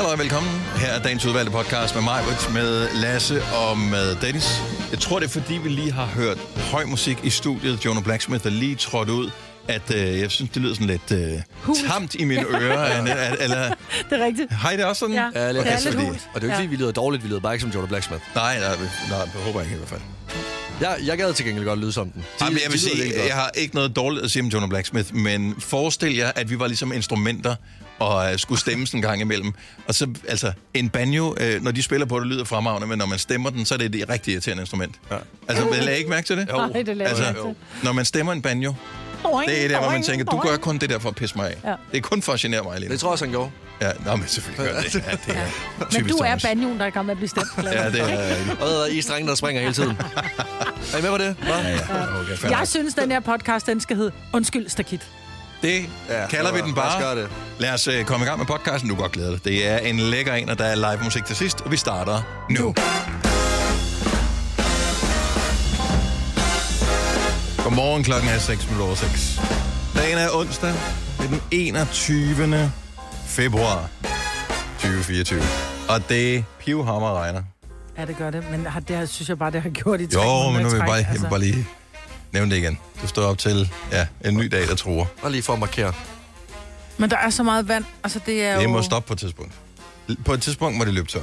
Hallo og velkommen. Her er dagens udvalgte podcast med mig, med Lasse og med Dennis. Jeg tror, det er fordi, vi lige har hørt høj musik i studiet. Jonah Blacksmith er lige trådt ud at øh, jeg synes, det lyder sådan lidt øh, tamt i mine ører. eller, eller, det er rigtigt. Hej, det er også sådan? Ja, ja lidt, det er lidt fordi, Og det er jo ikke, fordi vi lyder dårligt, vi lyder bare ikke som Jonah Blacksmith. Nej, nej, nej, det håber jeg ikke i hvert fald. Jeg, jeg gad til gengæld godt lyde som den. De, Jamen, jeg vil de sige, jeg har ikke noget dårligt at sige om Jonah Blacksmith, men forestil jer, at vi var ligesom instrumenter, og uh, skulle stemme sådan en gang imellem. Og så, altså, en banjo, uh, når de spiller på det, lyder fremragende, men når man stemmer den, så er det et rigtig irriterende instrument. Ja. Altså, vil jeg ikke mærke til det? Jo. Nej, det altså, jeg Når man stemmer en banjo, det er der, hvor man tænker, du gør kun det der for at pisse mig af. Ja. Det er kun for at genere mig lige Det tror jeg også, han gjorde. Ja, nå, men selvfølgelig gør det. Ja, det er ja. Men du er banjoen, der er gammel at blive stemt. ja, det er... Og der i strengen, der springer hele tiden. er I med på det? Ja, ja. Okay, jeg synes, den her podcast, den skal hedde Undskyld, Stakit. Det ja, kalder vi den bare. Det. Lad os uh, komme i gang med podcasten. Du kan godt glæde dig. Det er en lækker en, og der er live musik til sidst, og vi starter nu. nu. Godmorgen, klokken er 6 minutter 6. Dagen er onsdag. Det er den 21. februar 2024. Og det pivhammer regner. Ja, det gør det. Men det synes jeg bare, det har gjort i tre Jo, men nu vil jeg bare, jeg vil altså. bare lige nævne det igen. Du står op til ja, en ny dag, der tror. Og lige for at markere. Men der er så meget vand. Altså, det er det jo... må stoppe på et tidspunkt. På et tidspunkt må det løbe tør.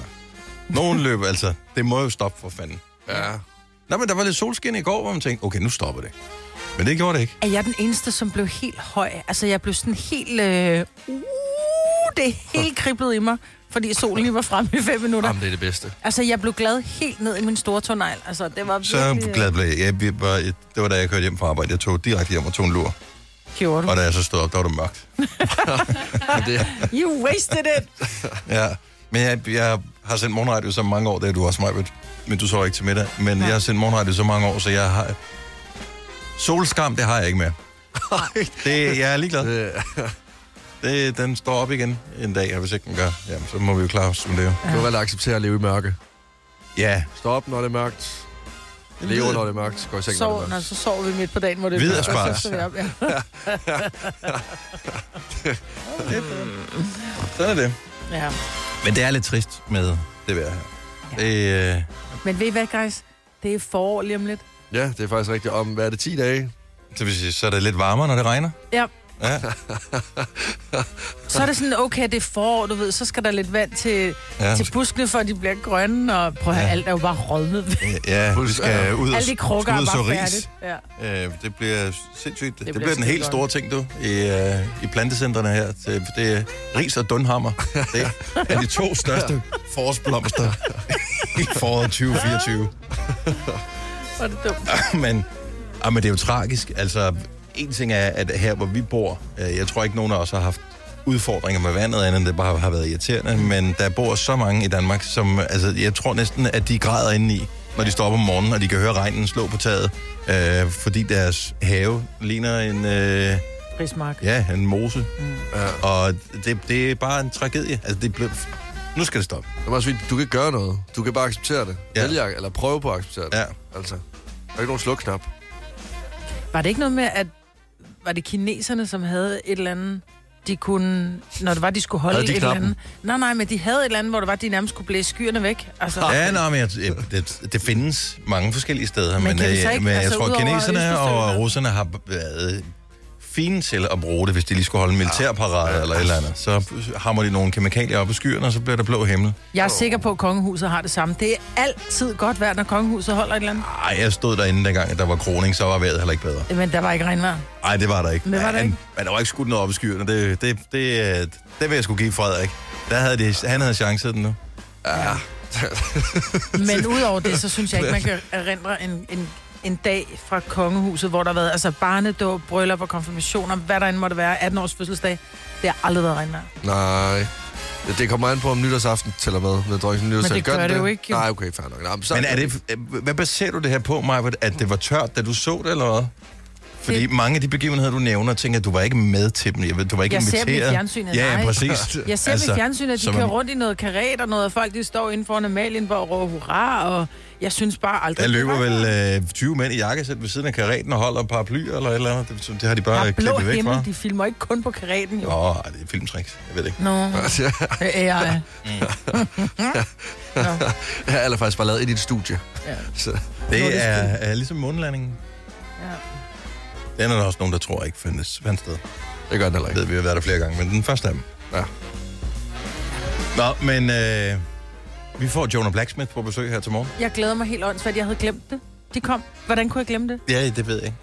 Nogen løber, altså. Det må jo stoppe for fanden. Ja. Nå, men der var lidt solskin i går, hvor man tænkte, okay, nu stopper det. Men det gjorde det ikke. Er jeg den eneste, som blev helt høj? Altså, jeg blev sådan helt... Øh, uh, det helt kriblet i mig, fordi solen lige var fremme i fem minutter. Jamen, det er det bedste. Altså, jeg blev glad helt ned i min store tårnegl. Altså, det var virkelig... Så glad blev jeg. jeg var, det var da jeg kørte hjem fra arbejde. Jeg tog direkte hjem og tog en lur. Gjorde du? Og da jeg så stod op, der var det mørkt. det... You wasted it! ja, men jeg, jeg har sendt morgenradio så mange år, det er du også, mig, men du så ikke til middag. Men ja. jeg har sendt morgenradio så mange år, så jeg har Solskam, det har jeg ikke mere. det, jeg er ligeglad. Det, den står op igen en dag, og hvis ikke den gør, jamen, så må vi jo klare os med det. Ja. Du vel acceptere at leve i mørke. Ja. Stå op, når det er mørkt. Leve, når det er mørkt. Går i seng, Sov, når det er mørkt. så sover vi midt på dagen, hvor det er mørkt. Videre Så, ja. Sådan er det. Ja. Men det er lidt trist med det vejr her. Ja. Det, øh... Men ved I hvad, guys? Det er forår lige om lidt. Ja, det er faktisk rigtigt. Om, hvad er det, 10 dage? Så, vil sige, så er det lidt varmere, når det regner? Ja. Ja. så er det sådan, okay, det er forår, du ved, så skal der lidt vand til, ja. til buskene, for at de bliver grønne, og prøv at høre, ja. alt er jo bare rådnet. ja, du skal ud og, Alle de krukker er bare ris. Ja. Øh, det bliver sindssygt. Det, det bliver den helt store ting, du, i, uh, i plantecentrene her. Det, det er ris og dunhammer. Det er de to største forårsblomster i foråret 2024. Hvor er det dumt. men, ah, men det er jo tragisk. Altså, en ting er, at her, hvor vi bor, øh, jeg tror ikke, nogen af os har haft udfordringer med vandet, andet end det bare har været irriterende, men der bor så mange i Danmark, som, altså, jeg tror næsten, at de græder indeni, når de står op om morgenen, og de kan høre regnen slå på taget, øh, fordi deres have ligner en... Øh, Rismark. Ja, en mose. Mm. Ja. Og det, det er bare en tragedie. Altså, det blev... Nu skal det stoppe. Det er sige, du kan ikke gøre noget. Du kan bare acceptere det. Ja. Vælge, eller prøve på at acceptere det. Ja. Altså, der er ikke nogen slukknap. Var det ikke noget med, at var det kineserne, som havde et eller andet, de kunne, når det var, de skulle holde de et eller andet. Nej, nej, men de havde et eller andet, hvor det var, de nærmest kunne blæse skyerne væk. Altså, ja, nej, men jeg, det, det, findes mange forskellige steder, men, men, øh, ikke, men jeg altså, tror, kineserne og russerne har været fine til at bruge det, hvis de lige skulle holde en militærparade ja. eller et eller andet. Så hammer de nogle kemikalier op i skyerne, og så bliver der blå himmel. Jeg er sikker på, at kongehuset har det samme. Det er altid godt vejr, når kongehuset holder et eller andet. Nej, jeg stod derinde dengang, at der var kroning, så var vejret heller ikke bedre. Men der var ikke regnvejr. Nej, det var der ikke. Det var der ikke. Men der var ikke skudt noget op i skyerne. Det, det, det, det, det vil jeg skulle give Frederik. Der havde de, han havde chancen den nu. Ja. Men udover det, så synes jeg ikke, man kan erindre en, en en dag fra kongehuset, hvor der har været altså barnedåb, bryllup og konfirmationer, hvad der end måtte være, 18 års fødselsdag. Det har aldrig været regnvejr. Nej. Det kommer an på, om nytårsaften tæller med. Med dronning Men det gør, gør det, det jo ikke. Jo. Nej, okay, fair nok. Nej, men, så... men er det, hvad baserer du det her på, Maja, at det var tørt, da du så det, eller hvad? Fordi mange af de begivenheder, du nævner, tænker, at du var ikke med til dem. Jeg ved, du var ikke Jeg ser inviteret. dem i fjernsynet, Ja, ja, nej. præcis. Jeg ser altså, i fjernsynet, at de kører en- rundt i noget karet og noget, og folk de står inden for Amalienborg og råber hurra, og jeg synes bare aldrig... Der det løber vel øh, 20 mænd i jakkesæt ved siden af karaten og holder paraplyer eller et eller andet. Det, det har de Der bare er blå klippet væk himmel, fra. de filmer ikke kun på karaten, jo. Åh, det er filmtricks. Jeg ved det ikke. Nå, Altså, det er jeg. Nå, jeg er faktisk bare lavet i et studie. ja. Så, Det er, er ligesom månelandingen. ja. Den er der også nogen, der tror ikke findes fandt sted. det gør den heller ikke. ved, vi har været der flere gange, men den første af dem. Ja. Nå, men øh, vi får Jonah Blacksmith på besøg her til morgen. Jeg glæder mig helt åndssvagt, jeg havde glemt det. De kom. Hvordan kunne jeg glemme det? Ja, det ved jeg ikke.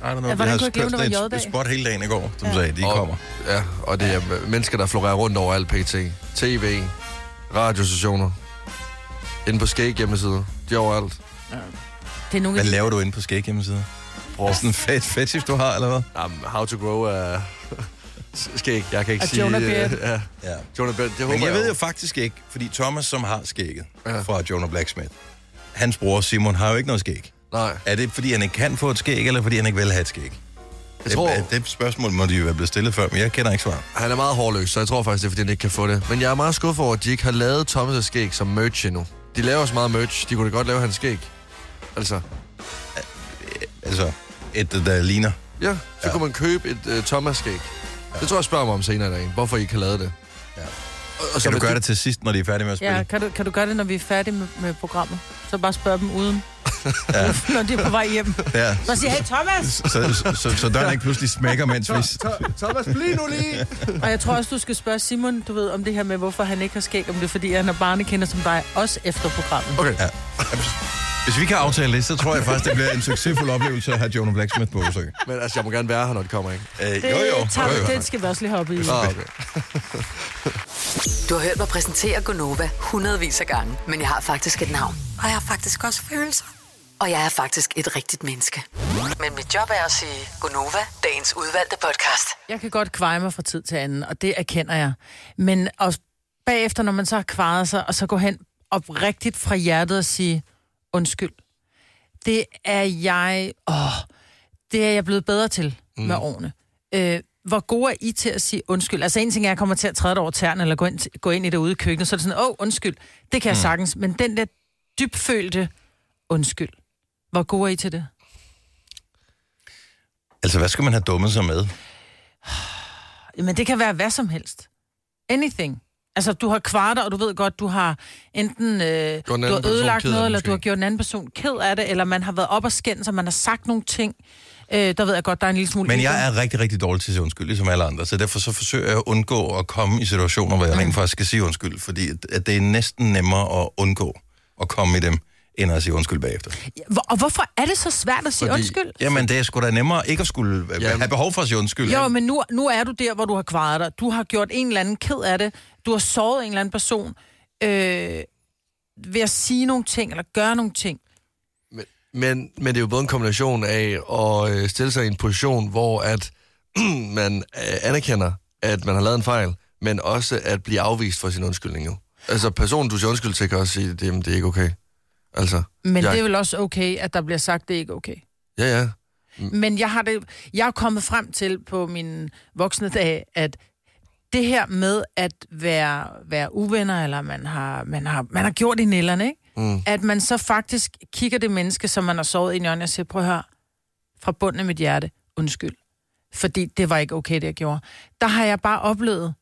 I don't know. Ja, hvordan har kunne jeg glemme, det var et J-dag? spot hele dagen i går, som Ja. sagde, de Og- kommer. Ja, og det er mennesker, der florerer rundt over alt pt. TV, radiostationer, inde på Skæg hjemmeside. De er overalt. Det er nogle Hvad de... laver du inde på skæg hjemmeside? Er det sådan en fet fetish, du har, eller hvad? Um, how to grow a... Skæg, jeg kan ikke sige... Jonah Beard. øh, ja, Ja. Jonah Beard, det håber Men jeg jeg ved jo faktisk ikke, fordi Thomas, som har skægget Ja. fra Jonah Blacksmith, hans bror Simon har jo ikke noget skæg. Nej, Er det, fordi han ikke kan få et skæg, eller fordi han ikke vil have et skæg? jeg tror, Det, det spørgsmål må de jo være blevet stillet før, men jeg kender ikke svar. han er meget hårløs, så jeg tror faktisk, det er, fordi han ikke kan få det. Men jeg er meget skuffet over, at de ikke har lavet Thomas' skæg som merch endnu. De laver så meget merch, de kunne da godt lave hans skæg. Altså, Altså, et, der ligner. ja, så ja. Ja. kunne man købe et uh, Thomas-skæg. Det tror jeg, spørger mig om senere i dag. Hvorfor I ikke har lavet det. Ja. Og, og Kan du gøre de- det til sidst, når de er færdige med at spille? Ja, kan du, kan du gøre det, når vi er færdige med, med programmet? Så bare spørg dem uden. Ja. når de er på vej hjem. ja. Så siger hey Thomas! Så, så, så, så døren ikke pludselig smækker, mens vi... Thomas, bliv nu lige! Og jeg tror også, du skal spørge Simon, du ved, om det her med, hvorfor han ikke har skæg, om det er, fordi han er barnekender som dig, også efter programmet. Okay. Ja. Hvis vi kan aftale det, så tror jeg faktisk, det bliver en succesfuld oplevelse at have Jonah Blacksmith på besøg. Men altså, jeg må gerne være her, når det kommer, ikke? Øh, Det, jo, jo. tager, jo, jo. Den skal vi også lige hoppe i. Ah, okay. Du har hørt mig præsentere Gonova hundredvis af gange, men jeg har faktisk et navn. Og jeg har faktisk også følelser. Og jeg er faktisk et rigtigt menneske. Men mit job er at sige Gonova, dagens udvalgte podcast. Jeg kan godt kveje mig fra tid til anden, og det erkender jeg. Men og bagefter, når man så har kvejet sig, og så gå hen oprigtigt fra hjertet og sige, undskyld. Det er jeg, åh, det er jeg blevet bedre til mm. med årene. Øh, hvor gode er I til at sige undskyld? Altså en ting er, at jeg kommer til at træde dig over tæerne, eller gå ind, gå ind i det ude i køkkenet, så er det sådan, åh, oh, undskyld. Det kan jeg sagtens. Men den der dybfølte undskyld, hvor gode er I til det? Altså, hvad skal man have dummet sig med? Men det kan være hvad som helst. Anything. Altså, du har kvarter, og du ved godt, du har enten øh, du har ødelagt noget, eller måske. du har gjort en anden person ked af det, eller man har været op og skændt, så man har sagt nogle ting. Øh, der ved jeg godt, der er en lille smule... Men jeg er rigtig, rigtig dårlig til at sige undskyld, ligesom alle andre. Så derfor så forsøger jeg at undgå at komme i situationer, hvor jeg Mm. rent faktisk skal sige undskyld. Fordi at det er næsten nemmere at undgå at komme i dem, end at sige undskyld bagefter. Hvor, og hvorfor er det så svært at sige Fordi- undskyld? Jamen, det er sgu da nemmere ikke at skulle øh, Jamen. have behov for at sige undskyld. Jo, men nu, nu er du der, hvor du har kvaret dig. Du har gjort en eller anden ked af det. Du har såret en eller anden person øh, ved at sige nogle ting, eller gøre nogle ting. Men, men, men det er jo både en kombination af at øh, stille sig i en position, hvor at man øh, anerkender, at man har lavet en fejl, men også at blive afvist for sin undskyldning jo. Altså personen, du siger undskyld til, kan også sige, at det, det er ikke okay. Altså, Men Jeg- det er vel også okay, at der bliver sagt, det er ikke okay. ja ja. Men jeg har, det, jeg er kommet frem til på min voksne dag, at det her med at være, være uvenner, eller man har, man har, man har gjort i nælderne, ikke? Mm. at man så faktisk kigger det menneske, som man har sovet ind i øjnene, og siger, prøv at høre, fra bunden af mit hjerte, undskyld. Fordi det var ikke okay, det jeg gjorde. Der har jeg bare oplevet,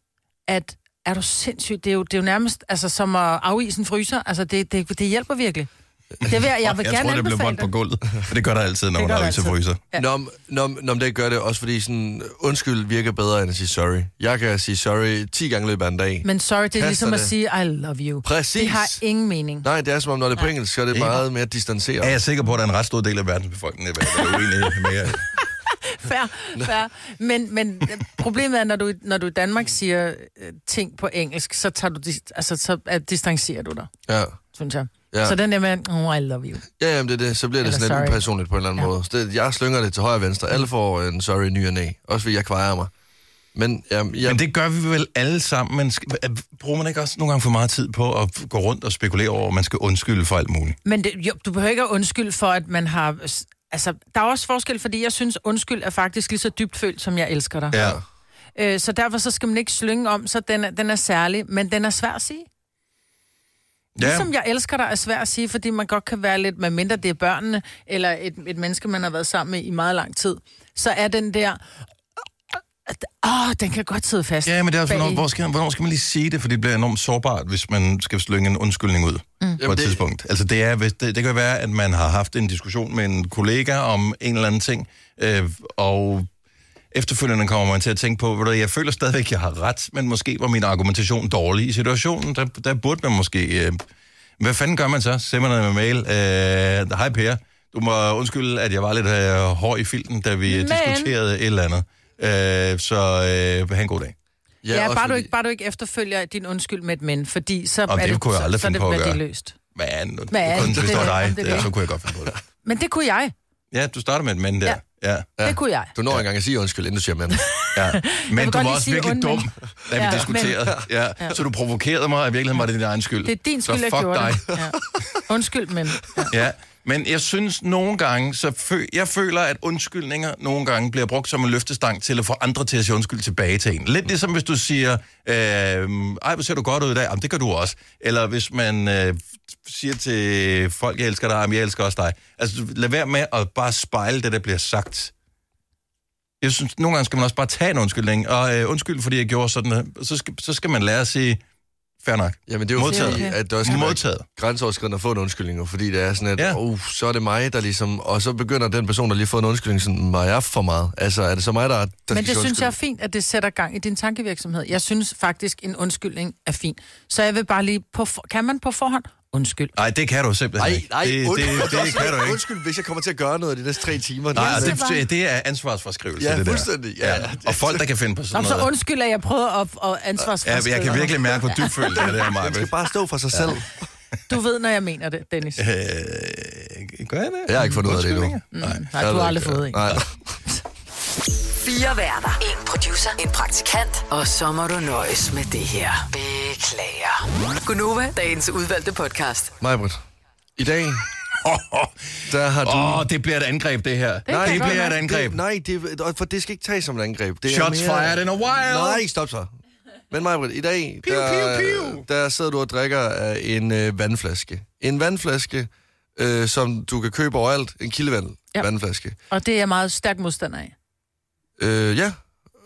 at er du sindssygt, det er jo, det er jo nærmest altså, som at afise en fryser. Altså, det, det, det hjælper virkelig. Det vil jeg, jeg vil jeg gerne tror, det blev boldt på gulvet. For det gør der altid, når Det man har altid. fryser. Ja. Nå, nå, nå, det gør det også, fordi sådan, undskyld virker bedre end at sige sorry. Jeg kan sige sorry 10 gange i løbet af en dag. Men sorry, det er ligesom at det? sige, I love you. Præcis. Det har ingen mening. Nej, det er som om, når det er på engelsk, så er det er- meget mere distanceret. Er jeg sikker på, at der er en ret stor del af verdens befolkning, der er uenige med? Fair, fair. Men, men problemet er, når du, når du i Danmark siger øh, ting på engelsk, så, tager du, altså, så distancerer du dig, Ja. synes jeg. Ja. Så den der med, oh, I love you. Ja, jamen det er det. Så bliver det Eller sådan lidt sorry. upersonligt på en eller anden Ja. måde. Så det, jeg slynger det til højre og venstre. Alle får en sorry ny og næ. Også fordi jeg kvejer mig. Men jamen, jeg, Men det gør vi vel alle sammen, men skal, bruger man ikke også nogle gange for meget tid på at gå rundt og spekulere over, at man skal undskylde for alt muligt? Men det, jo, du behøver ikke at undskylde for, at man har altså, der er også forskel, fordi jeg synes, undskyld er faktisk lige så dybt følt, som jeg elsker dig. Ja. Øh, så derfor så skal man ikke slynge om, så den er, den er særlig, men den er svær at sige. Ja. Ligesom jeg elsker dig er svært at sige, fordi man godt kan være lidt, med mindre det er børnene, eller et, et menneske, man har været sammen med i meget lang tid, så er den der, åh, den kan godt sidde fast. Ja, men det er også, bag- hvornår, hvor skal, hvornår skal man lige sige det, for det bliver enormt sårbart, hvis man skal slynge en undskyldning ud mm. på et det- tidspunkt. Altså det, er, hvis- det, det kan være, at man har haft en diskussion med en kollega om en eller anden ting, øh, og efterfølgende kommer man til at tænke på, du, jeg føler stadigvæk, at jeg har ret, men måske var min argumentation dårlig i situationen. Der, der burde man måske... Øh, hvad fanden gør man så? Sender man en mail. Øh, Hej Per, du må undskylde, at jeg var lidt øh, hård i filten, da vi Men- diskuterede et eller andet. Øh, så øh, have en god dag. Ja, ja bare, du fordi- ikke, bare du ikke efterfølger din undskyld med et men, fordi så Om er det det, kunne jeg så, aldrig så finde det på at gøre. værdiløst. Men, Men, kun, hvis det- det det- dig, det- det- så kunne jeg godt finde på det. Men det kunne jeg. Ja, du starter med et men der. Ja. Ja. Det kunne jeg. Du når ja. engang at sige undskyld, inden du siger mig. ja. Men du var også virkelig und, dum, men- da vi Ja, diskuterede. Ja. Så du provokerede mig, og i virkeligheden var det din egen skyld. Det er din så skyld, jeg fuck gjorde dig. det. Ja. Undskyld, men... Ja. Ja, men jeg synes nogle gange, så fø- jeg føler, at undskyldninger nogle gange bliver brugt som en løftestang til at få andre til at sige undskyld tilbage til en. Lidt ligesom hvis du siger, øh, ej, hvor ser du godt ud i dag, Jamen, det gør du også. Eller hvis man øh, siger til folk, jeg elsker dig, Jamen, jeg elsker også dig. Altså, lad være med at bare spejle det, der bliver sagt. Jeg synes, nogle gange skal man også bare tage en undskyldning, og øh, undskyld, fordi jeg gjorde sådan, her. så skal, så skal man lære at sige, fair nok. Jamen det er jo Modtaget. fordi, at det også skal være Modtaget. grænseoverskridende at få en undskyldning, jo, fordi det er sådan, at Ja. ja. uh, så er det mig, der ligesom... Og så begynder den person, der lige har fået en undskyldning, sådan, var jeg for meget? Altså, er det så mig, der, der Men skal det synes jeg er fint, at det sætter gang i din tankevirksomhed. Jeg synes faktisk, en undskyldning er fin. Så jeg vil bare lige... På for... Kan man på forhånd? Undskyld. Nej, det kan du simpelthen Nej, ikke. nej, det, det, undskyld. det, kan du ikke. Undskyld, hvis jeg kommer til at gøre noget de næste tre timer. Nej, Det er det, det, det er ansvarsforskrivelse, Ja, det der. fuldstændig, ja. Og folk, der kan finde på Nå, sådan så noget. undskyld, at jeg prøvede at, at Ja, ansvarsforskrive. jeg kan virkelig mærke, hvor dybt følt det er, Man Maja. skal bare stå for sig selv. Du ved, når jeg mener det, Dennis. Øh, gør jeg det? Jeg har ikke fundet ud af det endnu. Undskyldninger? Nej. Nej, du har aldrig fået en. Nej. Fire værter. En producer. En praktikant. Og så må du nøjes med det her. Beklager. Gunova, dagens udvalgte podcast. Majbrit, i dag, der har du... Åh, oh, det bliver et angreb, det her. kan Nej, det godt bliver et angreb. Det, nej, det, for det skal ikke tages som et angreb. Det er Shots mere- fired in a while. Nej, stop så. Men Majbrit, i dag, Piu, der, piu, piu. der sidder du og drikker af en øh, vandflaske. En vandflaske, øh, som du kan købe overalt. En kildevand Ja. vandflaske. Og det er jeg meget stærk modstander af. Øh, ja,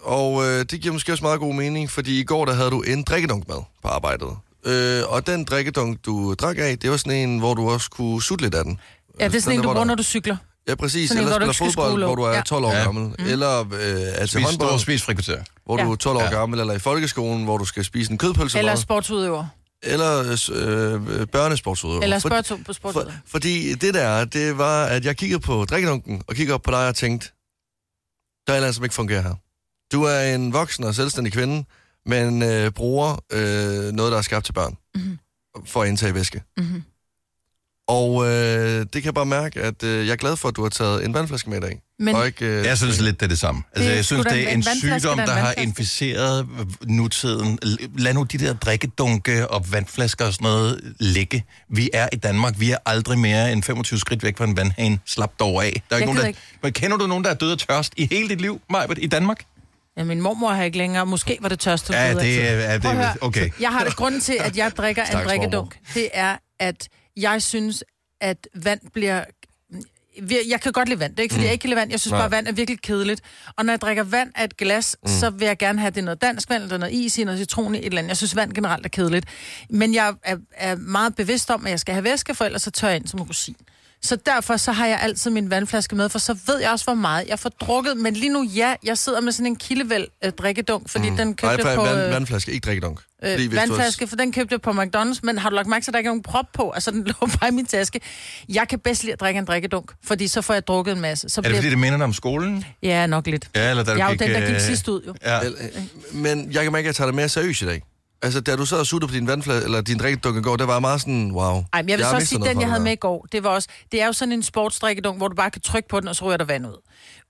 og øh, det giver måske også meget god mening, fordi i går der havde du en drikkedunk med på arbejdet. Øh, og den drikkedunk, du drak af, det var sådan en, hvor du også kunne sutte lidt af den. Ja, det er sådan en, der, du bruger, der- når du cykler. Ja, præcis. sådan en, Eller du spiller fodbold, hvor du er låg. 12 år Ja. gammel. Mm. Eller øh, til Spis håndbold, spis frikvarter. hvor du Ja. er 12 år Ja. gammel. Eller i folkeskolen, hvor du skal spise en kødpølse. Eller Eller, sportsudøver. eller øh, børnesportsudøver. Eller For- spørg på for, sportsudøver. fordi det der, det var, at jeg kiggede på drikkedunken, og kiggede op på dig og tænkte, der er et eller andet, som ikke fungerer her. Du er en voksen og selvstændig kvinde, men øh, bruger øh, noget, der er skabt til børn, Mhm. for at indtage væske. Mhm. Og øh, det kan jeg bare mærke, at øh, jeg er glad for, at du har taget en vandflaske med i dag. Men og ikke, øh, Jeg synes lidt, det er det samme. Altså, Det jeg synes, det er en en sygdom, der er en der har inficeret nutiden. Lad nu de der drikkedunke og vandflasker og sådan noget ligge. Vi er i Danmark. Vi er aldrig mere end 25 skridt væk fra en vandhane. Slap dog af. Der er Jeg ikke nogen, der... Men kender du nogen, der er død af tørst i hele dit liv, Majbert, i Danmark? ja, min mormor har ikke længere. Måske var det tørste. Ja, ud af det er... Ja, det er okay. Jeg har det grunden til, at jeg drikker en drikkedunk. Det er, at jeg synes, at vand bliver... Jeg kan godt lide vand. Det er ikke, fordi jeg ikke kan lide vand. Jeg synes Nej. bare, at vand er virkelig kedeligt. Og når jeg drikker vand af et glas, mm. så vil jeg gerne have det noget dansk vand, eller noget is i, noget citron i, et eller andet. Jeg synes, vand generelt er kedeligt. Men jeg er, er meget bevidst om, at jeg skal have væske, for ellers så tør jeg ind som en rosin. Så derfor så har jeg altid min vandflaske med, for så ved jeg også, hvor meget jeg får drukket. Men lige nu, ja, jeg sidder med sådan en kildevæld øh, drikkedunk, fordi mm. den Nej, købte på, på... vand, øh, vandflaske, ikke drikkedunk. Fordi øh, hvis du vandflaske, for den købte jeg på McDonald's, men har du lagt mærke til, at der ikke er nogen prop på? Altså, den lå bare i min taske. Jeg kan bedst lide at drikke en drikkedunk, fordi så får jeg drukket en masse. Så Er det, bliver... fordi det minder dig om skolen? Ja, nok lidt. Ja, eller da du Jeg er jo gik... den, der gik øh, sidst ud, jo. Ja. Øh, Men jeg kan mærke, at jeg tager det mere seriøst i dag. Altså, da du sad og suttede på din vandflaske, eller din drikkedunk i går, det var meget sådan, wow. Ej, men jeg vil har så sige, den jeg havde med i går, det var også, det er jo sådan en sportsdrikkedunk, hvor du bare kan trykke på den, og så ryger der vand ud.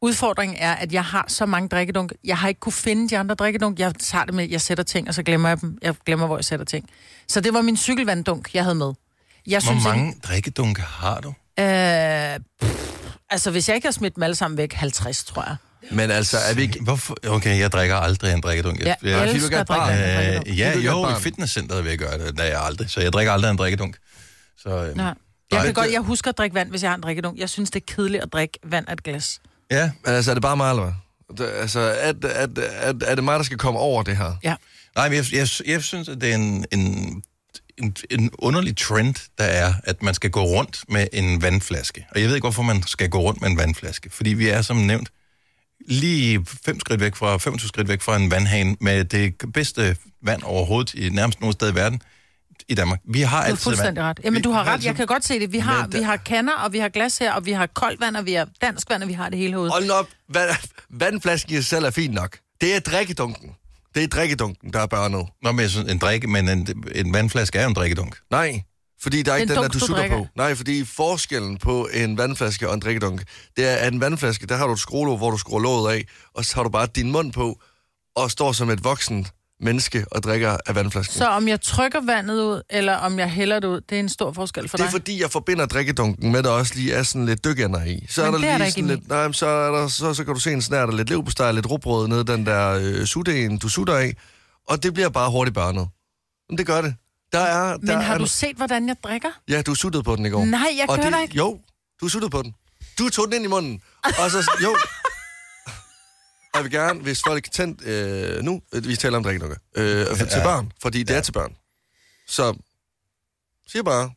Udfordringen er, at jeg har så mange drikkedunk. Jeg har ikke kunne finde de andre drikkedunk. Jeg tager det med, jeg sætter ting, og så glemmer jeg dem. Jeg glemmer, hvor jeg sætter ting. Så det var min cykelvanddunk, jeg havde med. Jeg Hvor synes mange drikkedunke har du? Øh, pff, Altså, hvis jeg ikke har smidt dem alle sammen væk, 50, tror jeg. Men altså, er vi ikke... Hvorfor? Okay, jeg drikker aldrig en drikkedunk. Jeg jeg, du elsker ikke er at drikke øh, ja, jo, i fitnesscenteret vil jeg gøre det, er jeg aldrig. Så jeg drikker aldrig en drikkedunk. Så, øh, Nej. Jeg, kan godt, jeg husker at drikke vand, hvis jeg har en drikkedunk. Jeg synes, det er kedeligt at drikke vand af et glas. ja, Men altså, er det bare mig, eller hvad? Altså, er, er, er, er det mig, der skal komme over det her? Ja. Nej, men jeg, jeg, jeg synes, at det er en, en, en, en underlig trend, der er, at man skal gå rundt med en vandflaske. Og jeg ved ikke, hvorfor man skal gå rundt med en vandflaske. Fordi vi er, som nævnt, lige fem skridt væk fra, 25 skridt væk fra en vandhane med det bedste vand overhovedet i nærmest nogen sted i verden i Danmark. Vi har Du har altid vand. fuldstændig ret. Jamen, Vi du har har ret. Jeg altid- kan godt se det. Vi har, vi har kander, og vi har glas her, og vi har koldt vand, og vi har dansk vand, og vi har det hele hovedet. Hold op. Vand, vandflasken i sig selv er fint nok. Det er drikkedunken. Det er drikkedunken, der er børnet. Nå, men jeg synes, en drikke, men en, en vandflaske er jo en drikkedunk. Nej, fordi der er ikke en den, der dunk, du du sutter på. Nej, fordi forskellen på en vandflaske og en drikkedunk, det er, at en vandflaske, der har du et skruelåg, hvor du skruer låget af, og så har du bare din mund på, og står som et voksen menneske og drikker af vandflasken. Så om jeg trykker vandet ud, eller om jeg hælder det ud, det er en stor forskel for Det er dig. fordi, jeg forbinder drikkedunken med, at der også lige er sådan lidt dykænder i. Så Men er der det er lige der sådan lidt, nej, så, er der, så, så kan du se en snært af lidt leverpostej, lidt rugbrød ned den der øh, sudeen, du sutter af, og det bliver bare hurtigt børnet. Men det gør det. Der er, der Men har er, du set, hvordan jeg drikker? Ja, du suttede på den i går. Nej, jeg og gør det, ikke. Jo, du suttede på den. Du tog den ind i munden, og så, jo. Jeg vil gerne, hvis folk er tændt øh, nu, øh, vi taler om drikkedukker, øh, for, til Ja. børn, fordi det er til børn. Så siger bare,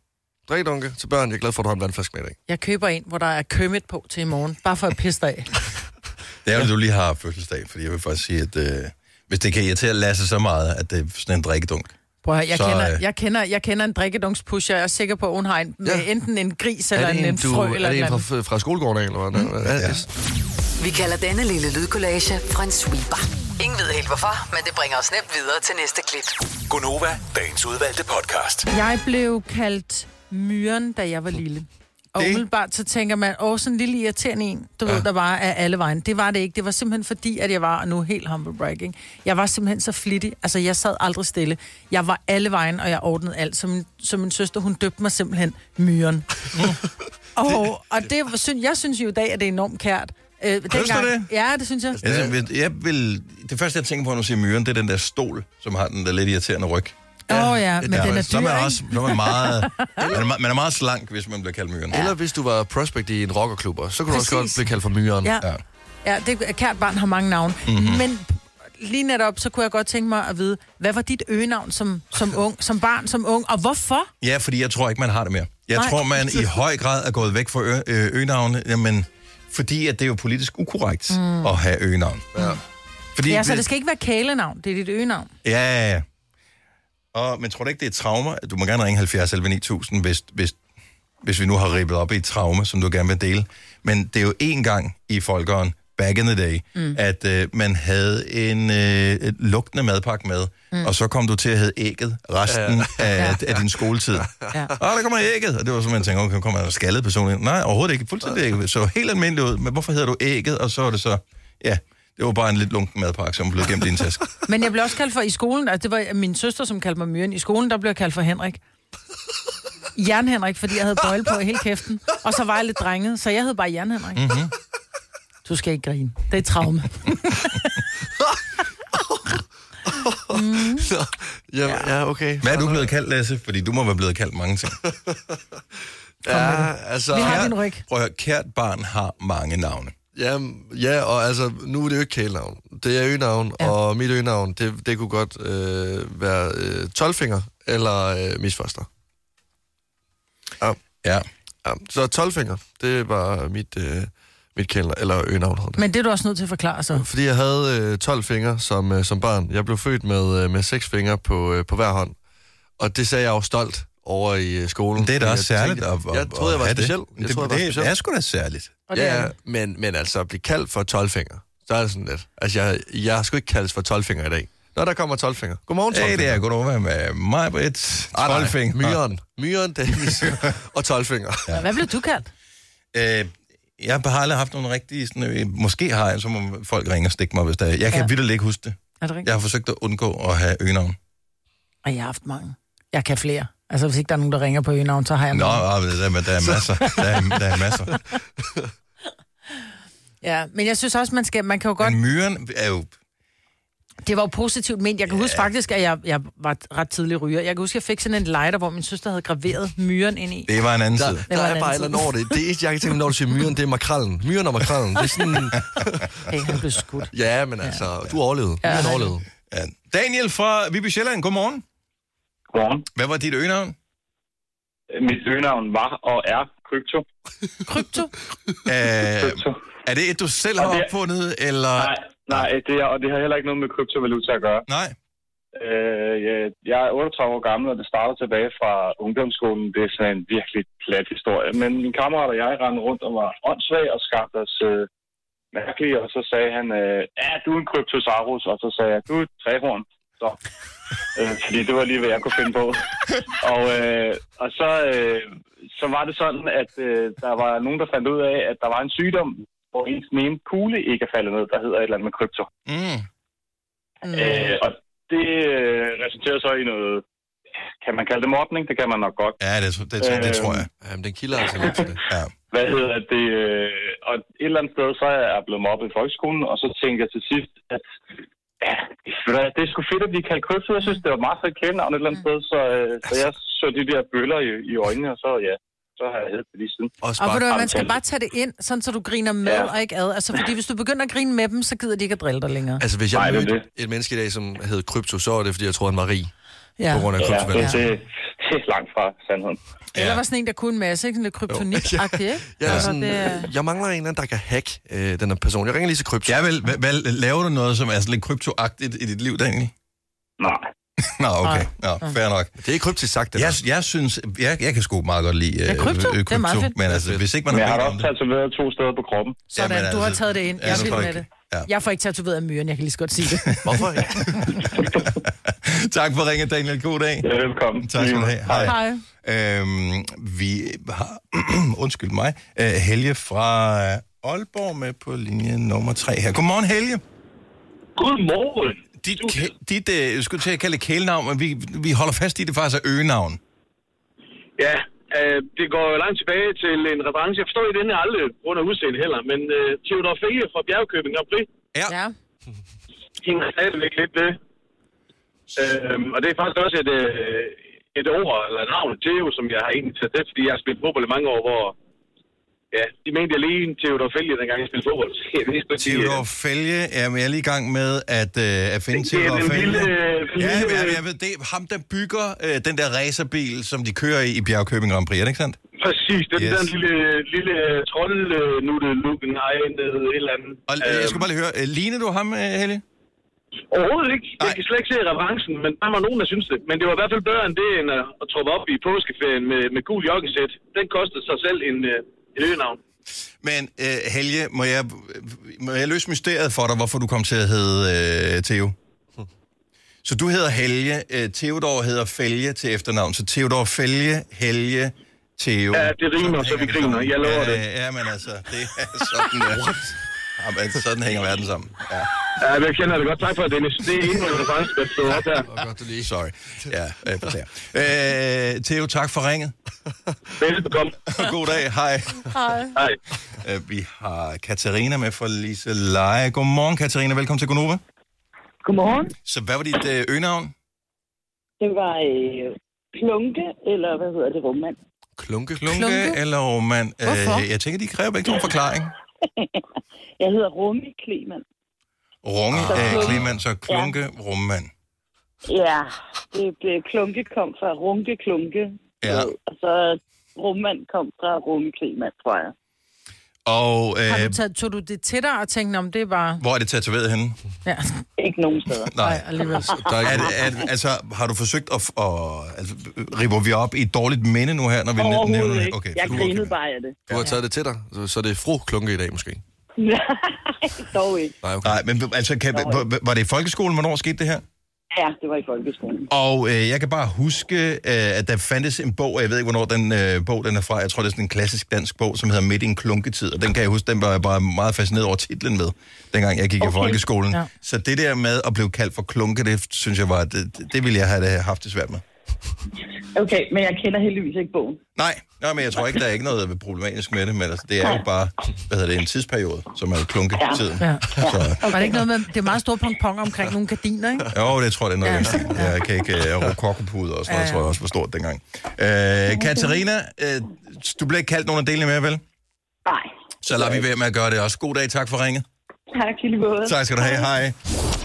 drikkedunke til børn, jeg er glad for, at du har en vandflaske med i dag. Jeg køber en, hvor der er kømmet på til i morgen, bare for at pisse dig af. Det er jo, du lige har fødselsdag, fordi jeg vil faktisk sige, at øh, hvis det kan irritere Lasse så meget, at det er sådan en drikkedunk. Prøv at, høre, jeg, Så, kender, øh, jeg, kender, jeg kender en drikkedungspusher, jeg er sikker på, at hun har en, Ja. enten en gris eller er en, en du, frø er eller det en fra, fra skolegården eller hvad? Mm. Ja, Ja. Vi kalder denne lille lydkollage en sweeper. Ingen ved helt hvorfor, men det bringer os nemt videre til næste klip. Gonova, dagens udvalgte podcast. Jeg blev kaldt myren, da jeg var lille. Og Det- umiddelbart så tænker man, åh, sådan en lille irriterende en, du ja. ved, der var af alle vejen. Det var det ikke. Det var simpelthen fordi, at jeg var, nu helt humble bragging, jeg var simpelthen så flittig. Altså, jeg sad aldrig stille. Jeg var alle vejen, og jeg ordnede alt. Som, min- som min søster, hun døbte mig simpelthen myren. og, og det, synes, jeg synes jo i dag, at det er enormt kært. Øh, du dengang- det? Ja, det synes jeg. Jeg, jeg vil, det første, jeg tænker på, når du siger myren, det er den der stol, som har den der lidt irriterende ryg. Åh oh, ja, men den er så er dyr, man, også, så er man, meget, man, er, meget- man er meget slank, hvis man bliver kaldt myren. Eller hvis du var prospect i en rockerklub, så kunne du også Præcis. godt blive kaldt for myren. Ja. Ja. Ja, det, kært barn har mange navne. Mhm. Mm-hmm. Men lige netop, så kunne jeg godt tænke mig at vide, hvad var dit øgenavn som, som ung, som barn, som ung, og hvorfor? Ja, fordi jeg tror ikke, man har det mere. Jeg Nej. tror, man i høj grad er gået væk fra ø- øh, øgenavne, jamen, fordi at det er jo politisk ukorrekt mm. at have øgenavn. Ja. Fordi, Ja, så det skal ikke være kælenavn, det er dit øgenavn. Ja, ja, ja. Og, men tror du ikke, det er et traume? Du må gerne ringe 70 11 9000, hvis, hvis, hvis vi nu har ribbet op i et traume, som du gerne vil dele. Men det er jo én gang i folkeren, back in the day, mm. at øh, man havde en øh, lugtende madpakke med, mm. og så kom du til at have ægget resten ja. af, af din skoletid. Ja. Og der kommer ægget, og det var så, man tænkte, okay, kommer der en skaldet person ind? Nej, overhovedet ikke, fuldstændig ikke. Så helt almindeligt ud, men hvorfor hedder du ægget? Og så var det så, ja, det var bare en lidt lunken madpakke, som blev gemt i en taske. Men jeg blev også kaldt for i skolen, altså det var min søster, som kaldte mig myren. I skolen, der blev jeg kaldt for Henrik. Jern Henrik, fordi jeg havde bøjle på hele kæften. Og så var jeg lidt drenget, så jeg hed bare Jern Henrik. Mm-hmm. Du skal ikke grine. Det er et traume. Så, ja, ja, okay. Hvad er du blevet kaldt, Lasse? Fordi du må være blevet kaldt mange ting. Ja, altså... Vi har Kært- din ryg. Prøv at høre, kært barn har mange navne. Ja, ja, og altså, nu er det jo ikke kælenavn. Det er øgenavn, Ja. ja. og mit øgenavn, det, det kunne godt øh, være øh, 12-finger eller øh, misfoster. Ja. Ja, så 12-finger, det var mit, øh, mit kælenavn, eller øgenavn. det. Men det er du også nødt til at forklare så. Fordi jeg havde øh, 12 fingre som, øh, som barn. Jeg blev født med, øh, med 6 fingre på, øh, på hver hånd. Og det sagde jeg jo stolt over i øh, skolen. Det er da også jeg særligt tænkte- at, at, Jeg troede, jeg var speciel. Det. Jeg det, troede, jeg var det, speciel. er sgu da særligt. Det er Ja, det. men, men altså at blive kaldt for 12 fingre, så er det sådan lidt. Altså, jeg, jeg skulle ikke kaldes for 12 fingre i dag. Nå, der kommer 12 fingre. Godmorgen, 12 Hey, det er godt over med mig, Britt. Ah, nej. 12 fingre. Myren. Myren, Dennis og 12 fingre. Ja. Hvad blev du kaldt? Øh, jeg har aldrig haft nogle rigtige... Sådan, øh, måske har jeg, så må folk ringe og stikke mig, hvis der er. Jeg kan ja. vildt ikke huske det. Er det rigtigt? Jeg har forsøgt at undgå at have øgenavn. Og jeg har haft mange. Jeg kan flere. Altså, hvis ikke der er nogen, der ringer på øgenavn, så har jeg Nå, ah, der, er- der er masser. Der er, der er masser. Ja, men jeg synes også, man skal, man kan jo godt... Men myren er jo... Det var jo positivt ment. Jeg kan huske faktisk, at jeg, jeg var ret tidlig ryger. Jeg kan huske, at jeg fik sådan en lighter, hvor min søster havde graveret myren ind i. Det var en anden Der, tid. der var er en bare eller over det. Det eneste, jeg kan tænke, når du siger myren, det er makrallen. Myren og makrallen. Det er sådan... Hey, han blev skudt. Ja, men altså, du overlevede. Ja. Myren overlevede. Ja. Daniel fra Viby Sjælland, godmorgen. Godmorgen. Hvad var dit øgenavn? Mit øgenavn var og er Krypto. Krypto? Øh, Krypto. er det et, du selv har opfundet, eller... Nej, nej det er, og det har heller ikke noget med kryptovaluta at gøre. Nej. Øh, jeg- jeg er 38 år gammel, og det starter tilbage fra ungdomsskolen. Det er sådan en virkelig plat historie. Men min kammerat og jeg rendte rundt og var åndssvag og skabte os øh, mærkelige. Og så sagde han, øh, ja, du er en kryptosaurus. Og så sagde jeg, du er et træhorn. Så. Øh, fordi det var lige, hvad jeg kunne finde på. Og, øh, og så, øh, så var det sådan, at øh, der var nogen, der fandt ud af, at der var en sygdom, hvor ens den ene kugle ikke er faldet ned, der hedder et eller andet med krypto. Mm. Mm. Øh, og det øh, resulterer så i noget, kan man kalde det mobning? Det kan man nok godt. Ja, det, det, det, det tror jeg. Jamen, den kilder altså lidt til det. Ja. Hvad hedder det? Øh, og et eller andet sted, så er jeg blevet mobbet i folkeskolen, og så tænkte jeg til sidst, at ja, det er sgu fedt at blive kaldt krypto. Jeg synes, det var meget fedt kælenavn et eller andet sted, så, øh, så jeg så de der bøller i, i øjnene, og så ja, så har jeg heddet det lige siden. Og ved du man skal bare tage det ind, sådan så du griner med Ja. og ikke ad. Altså, fordi hvis du begynder at grine med dem, så gider de ikke at drille dig længere. altså, hvis jeg Nej, er mødte et menneske i dag, som hed Krypto, så var det, fordi jeg troede, han var rig. Ja. På grund af Ja, det, kryptovaluta. det, det er langt fra sandheden. Eller var sådan en, der kunne en masse, ikke? Sådan lidt kryptonik-agtigt, ikke? Jeg, er Altså, sådan, det er- jeg mangler en eller anden, der kan hacke øh, den her person. Jeg ringer lige til Krypto. Ja, vel, hvad, hvad, laver du noget, som er sådan lidt kryptoagtigt i dit liv, Daniel? Nej. Nå, okay. Nå, fair nok. Det er kryptisk sagt, det Jeg, jeg synes, jeg, jeg kan sgu meget godt lide øh, Ja, krypto. Det er meget fedt. Men altså, hvis ikke man Men har jeg har også tatoveret to steder på kroppen. Sådan, Jamen, du har altså, taget det ind. Jeg altså, vild med det. ja. Jeg får ikke tatoveret af myren, jeg kan lige så godt sige det. Hvorfor ikke? tak for ringet, Daniel. God dag. Ja, velkommen. Tak skal du have. Hej. Hej. Øhm, vi har, undskyld mig, øh, Helge fra øh, Aalborg med på linje nummer 3 her. Godmorgen, Helge. Godmorgen. Dit, kæ- dit øh, jeg skulle til at kalde det kælenavn, men vi, vi holder fast i, det faktisk er øgenavn. Ja, øh, det går jo langt tilbage til en reference. Jeg forstår i den her aldrig under udseende heller, men øh, Theodor Fege fra Bjergkøbing Prix Ja. Ja. hænger stadigvæk lidt ved. Øh, og det er faktisk også et, øh, et ord, eller et navn, Theo, som jeg har egentlig taget det, fordi jeg har spillet fodbold i mange år, hvor ja, de mente, jeg lige Theodor Fælge, dengang jeg spillede fodbold. Jeg Theodor øh, Fælge, ja, men jeg er lige i gang med at, øh, at finde Det er Theodor Fælge. lille- ja, lille- ja, jeg ved, det er ham, der bygger øh, den der racerbil, som de kører i i Bjergkøbing Grand Prix, ikke sandt? Præcis, det er Yes. den lille, lille troldnutte lukken nej, et eller andet. Og øh, jeg skal bare lige høre, øh, ligner du ham, øh, Helge? Overhovedet ikke. Nej. Jeg kan slet ikke se referencen, men der var nogen, der synes det. Men det var i hvert fald bedre end det, end at, at troppe op i påskeferien med, med gul joggensæt. Den kostede sig selv en, øh, en øgenavn. Men øh, Helge, må jeg, må jeg løse mysteriet for dig, hvorfor du kom til at hedde øh, Theo? Så du hedder Helge, Theodor hedder Fælge til efternavn, så Theodor Fælge, Helge, Theo. Ja, det rimer, så hænger vi griner. Jeg lover det. Ja, men altså, det er sådan, uh, jamen, sådan hænger verden sammen. Ja. Ja, jeg kender det godt. Tak for det, Dennis. Det er en reference, der stod op her. Godt, du lige. Sorry. Ja, jeg beklager. Øh, Theo, tak for ringet. Velbekomme. God dag. Hej. Hej. Øh, vi har Katarina med for Lise Leje. Godmorgen, Katarina. Velkommen til Gonova. Godmorgen. Så hvad var dit øh, øgenavn? Det var øh, klunke, eller hvad hedder det, rummand? Klunke. Klunke, Klunke? eller Roman? Hvorfor? Øh, jeg tænker, de kræver begge to en forklaring. Jeg hedder Rummi Kleman. Øh, klunke. Kleman, så Klunke, ja. Rummand. Ja, det, det klunke kom fra runke klunke. Ja. Øh, Og så rummand kom fra Rummi Kleman, tror jeg. Og Har øh, du taget, tog du det til dig og tænkte, om det er bare... hvor er det tatoveret henne? Ja, Ikke nogen steder. nej, alligevel. Der er Er er, altså, har du forsøgt at... at altså, ripper vi op i et dårligt minde nu her, når vi nævner Overhovedet det? ikke. Okay, jeg grinede okay. bare af det. du har taget det til dig, så, så det er fru Klunke i dag måske. Nej, dog ikke. Nej, okay. Nej, men altså, kan, var, var det i folkeskolen? Hvornår skete det her? Ja, det var i folkeskolen. Og øh, jeg kan bare huske, øh, at der fandtes en bog, og jeg ved ikke, hvornår den øh, bog den er fra. Jeg tror, det er sådan en klassisk dansk bog, som hedder Midt i en klunketid. Og den kan jeg huske, den var jeg bare meget fascineret over titlen med, dengang jeg gik okay. i folkeskolen. Ja. Så det der med at blive kaldt for klunke, det synes jeg var, det, det ville jeg have haft det svært med. Okay, men jeg kender heldigvis ikke bogen. Nej, nej, men jeg tror ikke, der er ikke noget problematisk med det, men altså, det er jo bare, hvad hedder det, en tidsperiode, som er klunketiden. Ja. Så, Var det ikke noget med, det er meget store pong omkring nogle gardiner, ikke? jo, det tror jeg, det er noget. Ja. Jeg kan ikke uh, rokokopuder og sådan noget, Ja, ja. tror jeg også var stort dengang. Uh, Katarina, uh, du blev ikke kaldt nogen af delene mere, vel? Nej. Så lader vi være med at gøre det også. God dag, tak for ringet. Tak, i. Tak skal du have, hej.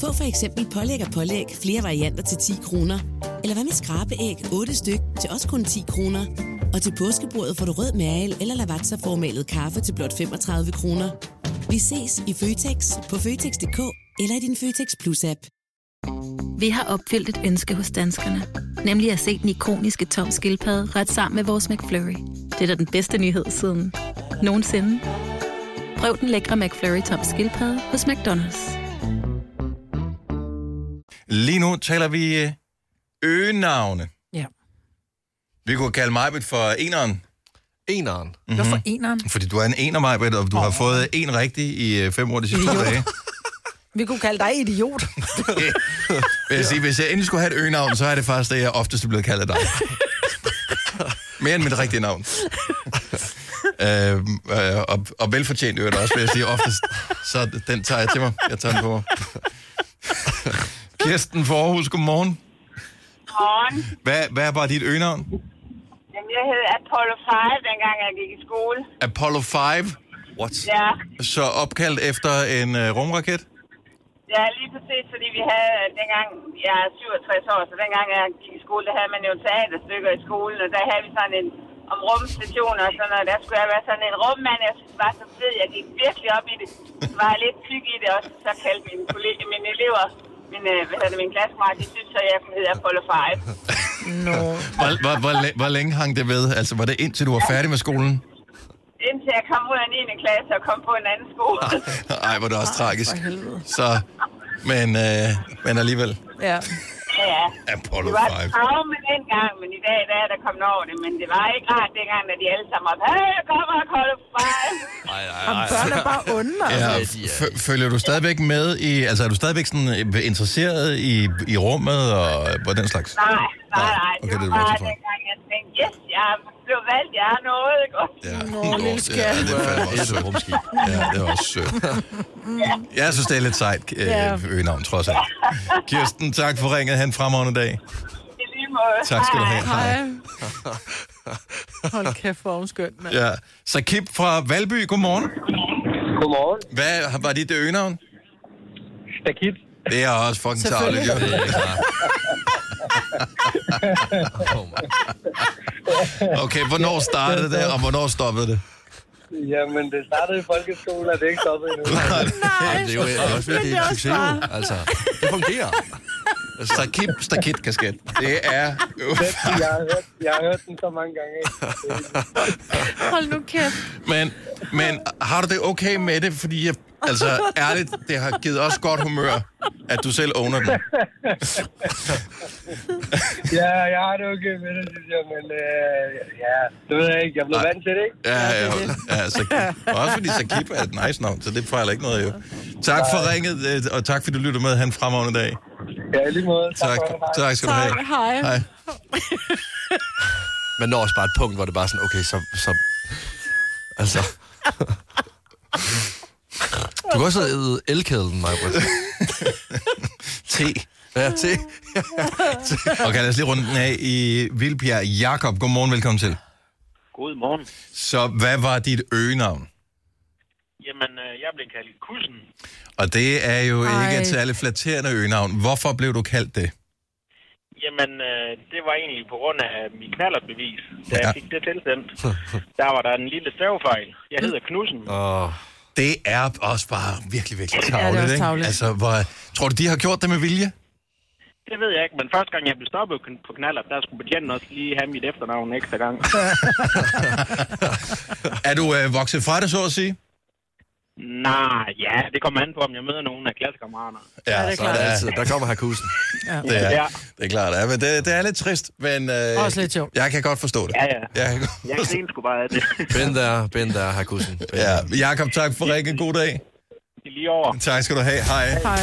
Få for eksempel pålæg og pålæg flere varianter til 10 kroner. Eller hvad med skrabeæg 8 styk til også kun 10 kroner. Og til påskebordet får du rød mal eller lavatserformalet kaffe til blot 35 kroner. Vi ses i Føtex på Føtex.dk eller i din Føtex Plus-app. Vi har opfyldt et ønske hos danskerne. Nemlig at se den ikoniske tom skildpadde ret sammen med vores McFlurry. Det er da den bedste nyhed siden nogensinde. Prøv den lækre McFlurry tom skildpadde hos McDonald's. Lige nu taler vi øh, øgenavne. Ja. Vi kunne kalde Majbet for eneren. Eneren? Hvorfor eneren? Fordi du er en ener, Majbet, og du har fået en rigtig i øh, fem år de sidste to dage. Vi kunne kalde dig idiot. Vil jeg sige, hvis jeg endelig skulle have et øgenavn, så er det faktisk det, jeg oftest er blevet kaldt af dig. Mere end mit rigtige navn. øh, øh, og, og velfortjent øvrigt også, vil jeg sige oftest. Så den tager jeg til mig. Jeg tager den på. Kirsten for Aarhus, godmorgen. Morgen. Hvad, hvad var dit øgenavn? Jamen, jeg hed Apollo 5, dengang jeg gik i skole. Apollo 5. What? Ja, Så opkaldt efter en øh, rumraket? ja, lige præcis, fordi vi havde, dengang, jeg er 67 år, så dengang jeg gik i skole, der havde man jo teaterstykker i skolen, og der havde vi sådan en om rumstationer og sådan noget. Der skulle jeg være sådan en rummand, jeg synes, var så fed. Jeg gik virkelig op i det. Så var jeg lidt tyk i det også, så kaldte mine, kolleger, mine elever, mine, hvad hedder det, mine klassekammerater, de synes, så jeg kunne hedde Apollo 5. No. Hvor, hvor, hvor, læ- hvor længe hang det ved? Altså, var det indtil du var færdig med skolen? Indtil jeg kom ud af 9. klasse og kom på en anden skole. Ej, hvor er det også tragisk. For helvede. Så, men, øh, men alligevel. Ja. Ja, Apollo det var 5. et traume dengang, men i dag der er der kommet over det. Men det var ikke rart dengang, når de alle sammen var, hey, jeg kommer og kolde fejl. Nej, nej, Jamen, børn er bare onde, Ja, altså. f- følger du stadigvæk med i, altså er du stadigvæk sådan øh, interesseret i, i rummet og på den slags? Nej, nej, nej. Okay, det det var er bare godt, dengang, jeg tænkte, yes, jeg blev valgt, jeg har noget, ikke også? Ja, Nå, Nå, lille ja, skat. det er fandme også sødt. Ja, det er også sødt. Jeg synes, det er lidt sejt Ja. øh, øgenavn, trods alt. Kirsten, tak for ringet. Han fremragende dag. I lige måde. Tak skal du have. Hej. Hold kæft, hvor er hun skøn, mand. Ja. Sakib fra Valby, godmorgen. Godmorgen. Hvad var dit øgenavn? Stakit. Det er også fucking tavligt, jo. Det er klart. oh my. Okay, hvornår startede det, og hvornår stoppede det? Jamen, det startede i folkeskole, og det er ikke stoppet endnu. Jamen, det er jo også, Men det er en succes, jo. bare- Altså, det fungerer. Sakib, stakit, kasket. Det er... Jeg har, hørt, jeg har hørt den så mange gange. Hold nu kæft. Men, men har du det okay med det? Fordi, jeg, altså ærligt, det har givet os godt humør, at du selv owner den. Ja, jeg har det okay med det, synes jeg, men øh, ja, det ved jeg ikke. Jeg blev vant til det, ikke? Ja, ja, ja Sakib. Også fordi Sakib er et nice navn, så det fejler ikke noget jo. Tak for ringet, øh, og tak fordi du lyttede med. Han fremragende dag. Ja, i lige måde. Tak, for det. Hej. tak skal du have. Tak, hej. Hej. Man når også bare et punkt, hvor det bare er sådan, okay, så... så altså... Du kan også hedde elkæden, mig, T. Ja, til. Okay, lad os lige runde den af i Vildbjerg. Jakob, godmorgen, velkommen til. Godmorgen. Så hvad var dit øgenavn? Jamen, øh, jeg blev kaldt Kussen. Og det er jo Ej. ikke et særligt flatterende øgenavn. Hvorfor blev du kaldt det? Jamen, øh, det var egentlig på grund af mit knallerbevis. Da Ja. jeg fik det tilsendt, der var der en lille stavefejl. Jeg hedder Knudsen. Åh, Det er også bare virkelig, virkelig Ja, det er tavligt, også ikke? Altså, hvor, tror du, de har gjort det med vilje? Det ved jeg ikke, men første gang jeg blev stoppet på knaller, der skulle betjenten også lige have mit efternavn en ekstra gang. Er du øh, vokset fra det, så at sige? Nej, ja, det kommer an på, om jeg møder nogen af klassekammerater. Ja, det er klart. altid- der kommer Hakusen. Ja. Det er, Ja. det er klart, ja. men det, det er lidt trist, men øh, Også lidt sjovt. jeg kan godt forstå det. Ja, ja. Jeg kan Jeg griner sgu bare af det. Ben der, ben der, Hakusen. Ja, Jakob, tak for ringen. God dag. Lige over. Tak skal du have. Hej. Hej.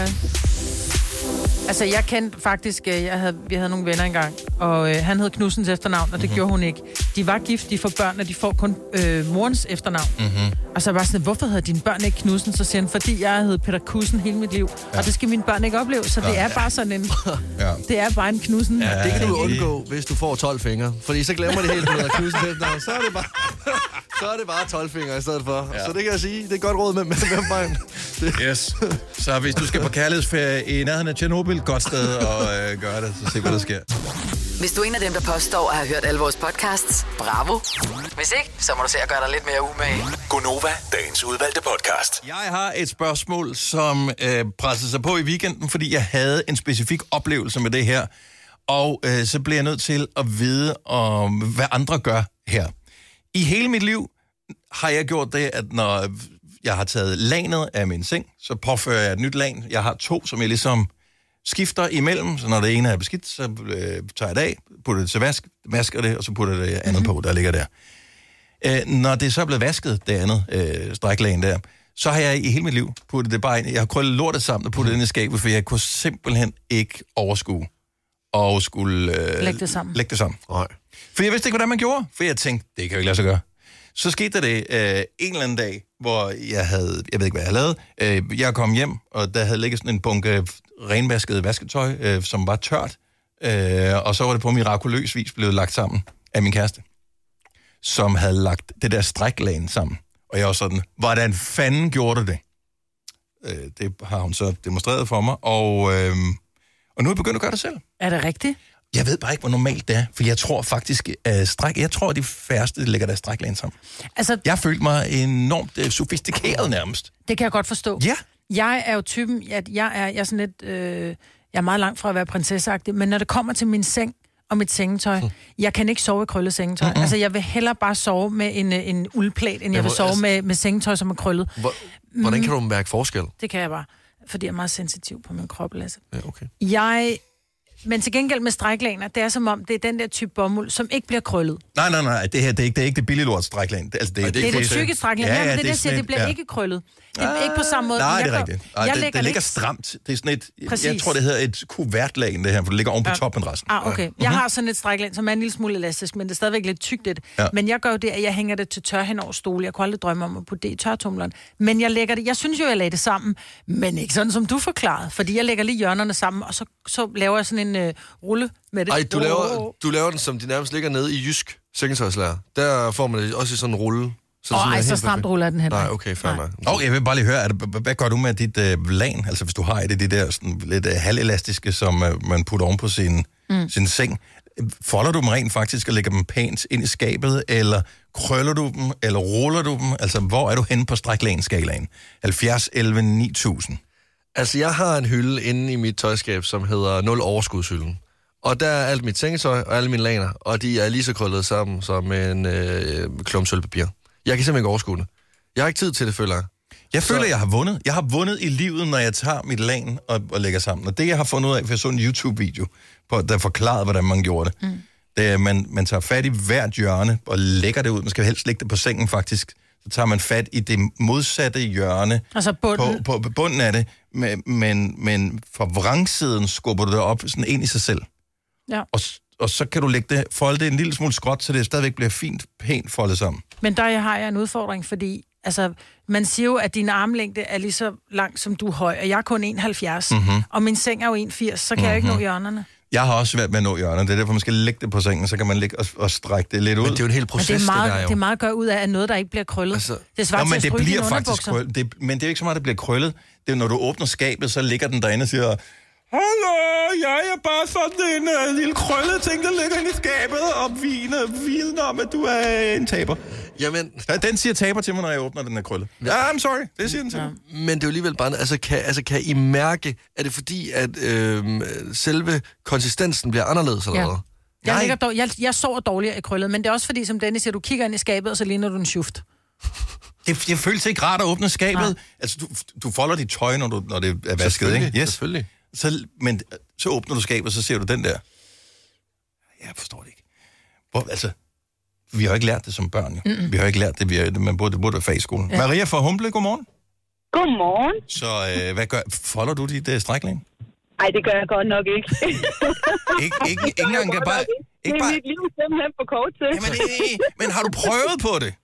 Altså, jeg kendte faktisk, øh, jeg havde, vi havde nogle venner engang, og øh, han hed Knudsens efternavn, og det Mhm. mm-hmm. gjorde hun ikke. De var gift, de får børn, og de får kun øh, morens efternavn. Mm-hmm. Og så var sådan, hvorfor hedder dine børn ikke Knudsen? Så siger han, fordi jeg hed Peter Kussen hele mit liv. Ja. Og det skal mine børn ikke opleve, så det Nå, er bare sådan en... Ja. Det er bare en Knudsen. Ja, det kan du undgå, hvis du får 12 fingre. Fordi så glemmer de helt, hedder Knudsen efternavn. Så er det bare, så er det bare 12 fingre i stedet for. Ja. Så det kan jeg sige, det er godt råd med, med, med vejen. Yes. Så hvis du skal på kærlighedsferie i nærheden af Tjernobyl, godt sted at øh, gøre det, så se, hvad der sker. Hvis du er en af dem, der påstår at have hørt alle vores podcasts, bravo. Hvis ikke, så må du se at gøre dig lidt mere umage. Gonova, dagens udvalgte podcast. Jeg har et spørgsmål, som øh, pressede sig på i weekenden, fordi jeg havde en specifik oplevelse med det her. Og øh, så blev jeg nødt til at vide, om, hvad andre gør her. I hele mit liv har jeg gjort det, at når jeg har taget lanet af min seng, så påfører jeg et nyt lan. Jeg har to, som jeg ligesom skifter imellem, så når det ene er beskidt, så øh, tager jeg det af, putter det til vask, vasker det, og så putter jeg det andet på, der ligger der. Øh, når det så er blevet vasket, det andet øh, stræklagen der, så har jeg i hele mit liv puttet det bare ind. Jeg har krøllet lortet sammen og puttet det ind i skabet, for jeg kunne simpelthen ikke overskue og skulle øh, Lægge det sammen. Lægge det sammen. Nej. For jeg vidste ikke, hvordan man gjorde, for jeg tænkte, det kan jo ikke lade sig gøre. Så skete der det øh, en eller anden dag, hvor jeg havde, jeg ved ikke, hvad jeg havde lavet. Øh, jeg kom hjem, og der havde ligget sådan en bunke renvasket vasketøj, øh, som var tørt. Øh, og så var det på mirakuløs vis blevet lagt sammen af min kæreste, som havde lagt det der stræklagen sammen. Og jeg var sådan, hvordan fanden gjorde du det? Øh, det har hun så demonstreret for mig, og, øh, og nu er jeg begyndt at gøre det selv. Er det rigtigt? Jeg ved bare ikke, hvor normalt det er, for jeg tror faktisk, at stræk, jeg tror, at de færreste lægger der stræklagen sammen. Altså, Jeg følte mig enormt øh, sofistikeret nærmest. det kan jeg godt forstå. Ja. Jeg er jo typen, at jeg er, jeg er sådan lidt, øh, jeg er meget langt fra at være prinsesseagtig, men når det kommer til min seng og mit sengetøj, Hm. jeg kan ikke sove i krøllet sengetøj. Mm-hmm. Altså, jeg vil hellere bare sove med en, øh, en uldplæt, end jeg vil sove altså- med, med sengetøj, som er krøllet. Hvor, hvordan kan du mærke forskel? Det kan jeg bare, fordi jeg er meget sensitiv på min krop, Lasse. Ja, okay. Jeg... Men til gengæld med stræklaner, det er som om, det er den der type bomuld, som ikke bliver krøllet. Nej, nej, nej, det her det er ikke det, er ikke det billige lort stræklæn. Det, altså, det, Det er det tykke stræklæn. Ja, ja, det, er det, jeg siger, det bliver et- ikke krøllet. Det er ikke på samme måde. Nej, Jeg det er rigtigt. Nej, jeg det, lægger det ligger ikke- stramt. Det er sådan et, jeg Præcis. tror, det hedder et kuvertlagen, det her, for det ligger oven på Ja. toppen resten. Ah, okay. Jeg har sådan et stræklæn, som er en lille smule elastisk, men det er stadigvæk lidt tykt det. Ja. Ja. Men jeg gør jo det, at jeg hænger det til tør hen over stole. Jeg kunne aldrig drømme om at putte det i tørtumleren. Men jeg lægger det, jeg synes jo, jeg lagde det sammen, men ikke sådan, som du forklarede. Fordi jeg lægger lige hjørnerne sammen, og så, så laver jeg sådan en øh, rulle med det. Ej, du laver, du laver den, som de nærmest ligger nede i Jysk sengetøjslærer. Der får man det også i sådan en rulle. Så Åh, sådan ej, er så stramt perfekt. ruller den heller Nej, okay, fair nok. Og jeg vil bare lige høre, er det, hvad gør du med dit øh, lan? Altså hvis du har et af de der sådan, lidt øh, halvelastiske, som øh, man putter oven på sin, mm. Sin seng. Folder du dem rent faktisk og lægger dem pænt ind i skabet, eller krøller du dem, eller ruller du dem? Altså hvor er du henne på stræklægenskalaen? 70, 11, 9000. Altså, jeg har en hylde inde i mit tøjskab, som hedder 0 overskudshylden. Og der er alt mit sengetøj og alle mine laner, og de er lige så krøllet sammen som en øh, klump sølvpapir. Jeg kan simpelthen ikke overskue det. Jeg har ikke tid til det, føler jeg. Jeg føler, jeg har vundet. Jeg har vundet i livet, når jeg tager mit lan og, og lægger sammen. Og det, jeg har fundet ud af, for jeg så en YouTube-video, på, der forklarede, hvordan man gjorde det. Mm. det er, man, man tager fat i hvert hjørne og lægger det ud. Man skal helst lægge det på sengen, faktisk. Så tager man fat i det modsatte hjørne Altså bunden. på, på, bunden af det, men, men, men fra vrangsiden skubber du det op sådan ind i sig selv. Ja. Og, og så kan du lægge det, folde det en lille smule skråt, så det stadigvæk bliver fint, pænt foldet sammen. Men der har jeg en udfordring, fordi altså, man siger jo, at din armlængde er lige så lang, som du er høj, og jeg er kun 1,70, Mhm. mm-hmm. og min seng er jo 1,80, så kan mm-hmm. jeg ikke nå Mhm. hjørnerne. Jeg har også svært med at nå hjørnet. Det er derfor, man skal lægge det på sengen, så kan man ligge og, og strække det lidt ud. Men det er jo en hel Men det er, meget, det er meget at gøre ud af, at noget, der ikke bliver krøllet. Altså, det svarer Nå, til men at det bliver faktisk krøllet. Det, men det er jo ikke så meget, det bliver krøllet. Det er, når du åbner skabet, så ligger den derinde og siger, Hallo, jeg er bare sådan en uh, lille krøllet ting, der ligger inde i skabet og viner, vidner om, at du er en taber. Jamen... Ja, den siger taber til mig, når jeg åbner den er krøllet. Ja, I'm sorry. Det siger den til mig. Men det er jo alligevel bare... Altså kan, altså, kan I mærke, er det fordi, at øh, selve konsistensen bliver anderledes eller Ja. hvad? Jeg, ligger dår, jeg, jeg sover dårligere i krøllet, men det er også fordi, som Dennis siger, du kigger ind i skabet, og så ligner du en schuft. Det, det føles ikke rart at åbne skabet. Ja. Altså, du, du folder dit tøj, når, du, når det er vasket, Selvfølgelig, ikke? Yes. selvfølgelig. Så, men så åbner du skabet, og så ser du den der. Jeg forstår det ikke. Hvor, altså, vi har ikke lært det som børn, jo. Mm-mm. Vi har ikke lært det. Vi har, man burde, det burde være fag i skolen. Ja. Maria fra Humble, godmorgen. Godmorgen. Så øh, hvad gør, folder du dit øh, stræklæn? Nej, det gør jeg godt nok ikke. ikke, ikke, ikke engang kan bare... Det er mit liv simpelthen for kort til. Jamen, det, men har du prøvet på det?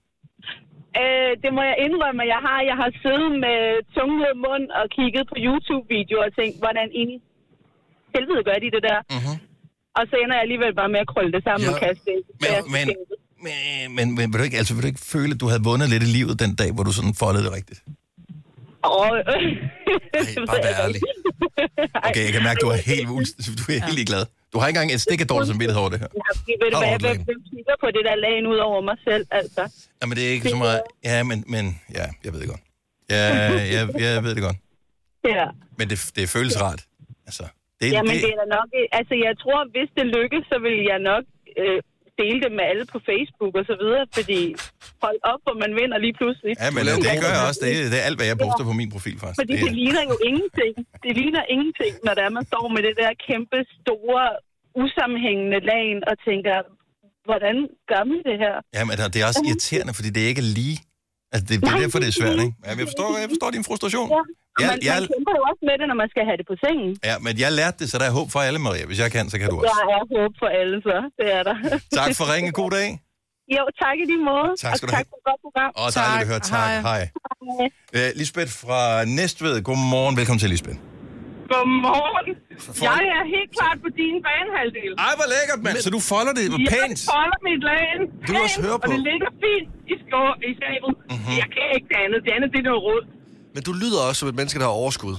Øh, det må jeg indrømme, jeg har. Jeg har siddet med tunge mund og kigget på YouTube-videoer og tænkt, hvordan ind i helvede gør de det der? Mm-hmm. Og så ender jeg alligevel bare med at krølle det sammen Ja, og kaste det. Men, men, men, men, men vil, du ikke, altså, vil du ikke føle, at du havde vundet lidt i livet den dag, hvor du sådan foldede det rigtigt? Og, bare vær ærlig. Okay, jeg kan mærke, at du er helt, du er helt ligeglad. Du har ikke engang et stik af dårlig samvittighed over det her. Ja, ved du hvad, hvem, hvem kigger på det der lagen ud over mig selv, altså? Jamen, det er ikke så meget... Ja, men, men ja, jeg ved det godt. Ja, jeg, jeg ved det godt. Ja. Men det, det føles rart. Altså, det, Jamen, det, det er da nok... Altså, jeg tror, hvis det lykkes, så vil jeg nok øh, dele det med alle på Facebook og så videre, fordi hold op, hvor man vinder lige pludselig. Ja, men det gør jeg også. Det er, det er alt, hvad jeg poster på min profil, faktisk. Fordi Det det er, ligner jo ingenting. Det ligner ingenting, når der man står med det der kæmpe, store, usammenhængende lagen og tænker, hvordan gør vi det her? ja, men det er også irriterende, fordi det er ikke lige. Altså, det, det er derfor, det er svært, ikke? Ja, men jeg forstår, jeg forstår din frustration. Ja. Jeg, man, jeg, man kæmper jo også med det, når man skal have det på sengen. ja, men jeg lærte det, så der er håb for alle, Maria. Hvis jeg kan, så kan du også. Der er håb for alle, så det er der. Tak for ringe. God dag. Jo, tak i lige måde. Tak skal og du tak have. for et godt program. Og dejligt at høre. Tak. Hej. Hej. Uh, Lisbeth fra Næstved. Godmorgen. Velkommen til, Lisbeth. Godmorgen. Jeg er helt klart på din banehalvdel. Ej, hvor lækkert, mand. Så du folder det pænt? Jeg folder mit lagen Du også høre Og på. det ligger fint i, skå, i skabet. Mhm. Mm-hmm. Jeg kan ikke det andet. Det andet, det er noget råd. Men du lyder også som et menneske, der har overskud.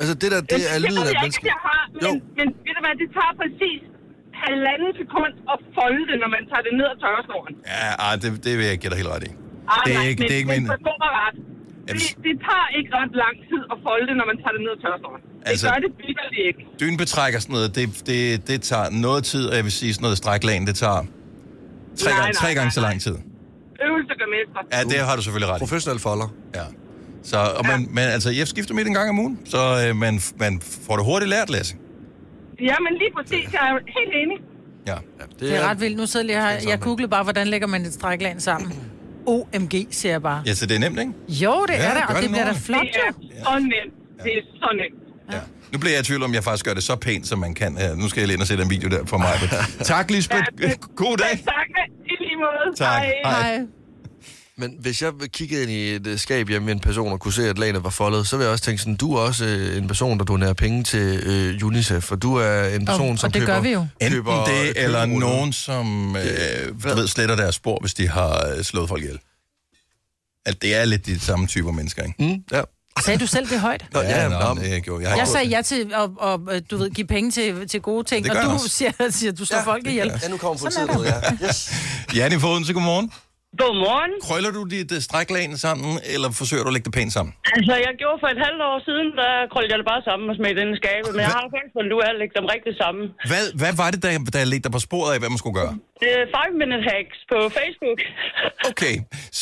Altså, det der, det er det lyden af et jeg menneske. jeg har. Men, men ved du hvad, det tager præcis halvanden sekund at folde det, når man tager det ned af tørrestolen. Ja, ej, det, det vil jeg give dig helt ret i. Ah, Det er nej, ikke, men, det er ikke men min... Det, det tager ikke ret lang tid at folde det, når man tager det ned af tørrestolen. Altså- Altså, det gør det virkelig ikke. Dynbetræk og sådan noget, det, det, det tager noget tid, og jeg vil sige sådan noget stræklæn, det tager tre, Nej, gange, nej, tre gange nej, så lang tid. Øvelse gør mester. Ja, det har du selvfølgelig ret i. Professionel folder. Ja. Så, og man, men altså, jeg skifter mit en gang om ugen, så øh, man, man får det hurtigt lært, Lasse. Ja, men lige præcis. Jeg er helt enig. Ja. Det er ret vildt. Nu sidder jeg her. Jeg googlede bare, hvordan lægger man et strækland sammen. OMG, siger jeg bare. Ja, så det er nemt, ikke? Jo, det Ja, er gør og det det bliver da flot, Det er så nemt. Det er så nemt. Nu bliver jeg i tvivl om, jeg faktisk gør det så pænt, som man kan. Ja, nu skal jeg lige ind og se den video der for mig. tak, Lisbeth. God dag. Tak, i lige måde. Tak. Hej. Hej. Men hvis jeg kiggede ind i et øh, skab hjemme med en person og kunne se, at lagene var foldet, så vil jeg også tænke sådan, du er også øh, en person, der donerer penge til øh, UNICEF, og du er en person, Og- som og det køber... gør vi jo. Enten køber det, eller køberuller. nogen, som øh, du ved, sletter deres spor, hvis de har øh, slået folk ihjel. At det er lidt de samme typer mennesker, ikke? Mm, ja. Sagde du selv det højt? Nå, ja, ja, nå, det jeg gjorde. Jeg, har Jeg sagde ja til at, at du ved, give penge til, til gode ting, og du også. siger, siger, at du slår Ja, folk det ihjel. Ja, nu kommer politiet er ja. Yes. Janne Foden, så godmorgen. Godmorgen. Krøller du dit uh, stræklæn sammen, eller forsøger du at lægge det pænt sammen? Altså, jeg gjorde for et halvt år siden, der krøllede jeg det bare sammen og smed det ind i skabet. Men jeg har faktisk fundet ud af at lægge dem rigtig sammen. Hvad, hvad var det, der, der ledte dig på sporet af, hvad man skulle gøre? Det er 5 Minute Hacks på Facebook. Okay,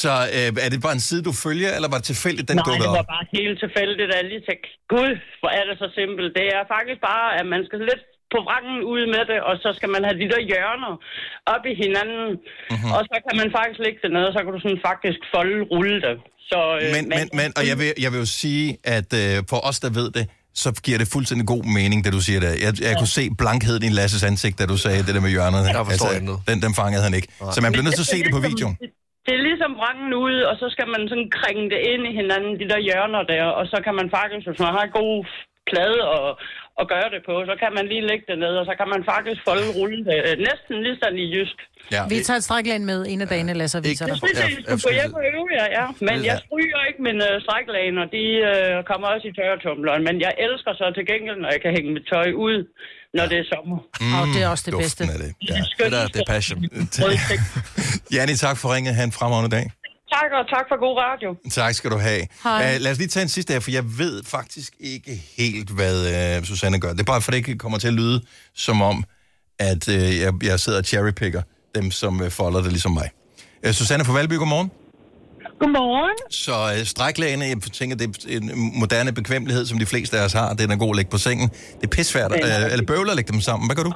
så øh, er det bare en side, du følger, eller var det tilfældigt, den Nej, dukkede det var op? bare helt tilfældigt, jeg lige tænkte, gud, hvor er det så simpelt. Det er faktisk bare, at man skal lidt på vrangen ud med det, og så skal man have de der hjørner op i hinanden. Mhm. Mm-hmm. Og så kan man faktisk lægge det ned, og så kan du sådan faktisk folde, rulle det. Så, øh, Men, men, men, og jeg vil, jeg vil jo sige, at øh, for os, der ved det, så giver det fuldstændig god mening, det du siger der. Jeg, jeg kunne se blankheden i Lasses ansigt, da du sagde det der med hjørnerne. Jeg forstår ikke noget. den, den fangede han ikke. Så man bliver nødt til at se det på videoen. Det er ligesom vrangen ud, og så skal man sådan kringe det ind i hinanden, de der hjørner der, og så kan man faktisk, hvis man har en god plade og, og gøre det på, så kan man lige lægge det ned, og så kan man faktisk folde rulle det. øh, Næsten lige sådan i jysk. Ja. Vi tager et strækland med en af dagene, Lasse og viser dig. Det synes jeg, du går hjem og øve jer, ja. Men jeg stryger ikke mine øh, stræklaner, de øh, kommer også i tørretumbleren. Men jeg elsker så til gengæld, når jeg kan hænge mit tøj ud, når det er sommer. Mm, Og det er også det bedste. Af det. Ja. Det der, det er passion. Janni, tak for ringet. Han fremragende dag. Tak, og tak for god radio. Tak skal du have. Hej. Uh, lad os lige tage en sidste her, for jeg ved faktisk ikke helt, hvad uh, Susanne gør. Det er bare, for det ikke kommer til at lyde som om, at uh, jeg, jeg sidder og cherrypicker dem, som uh, folder det ligesom mig. Uh, Susanne fra Valby, godmorgen. Godmorgen. Så øh, stræklægene, jeg tænker, det er en moderne bekvemmelighed, som de fleste af os har. Den er god at lægge på sengen. Det er pissvært, øh, eller bøvler at lægge dem sammen. Hvad gør du?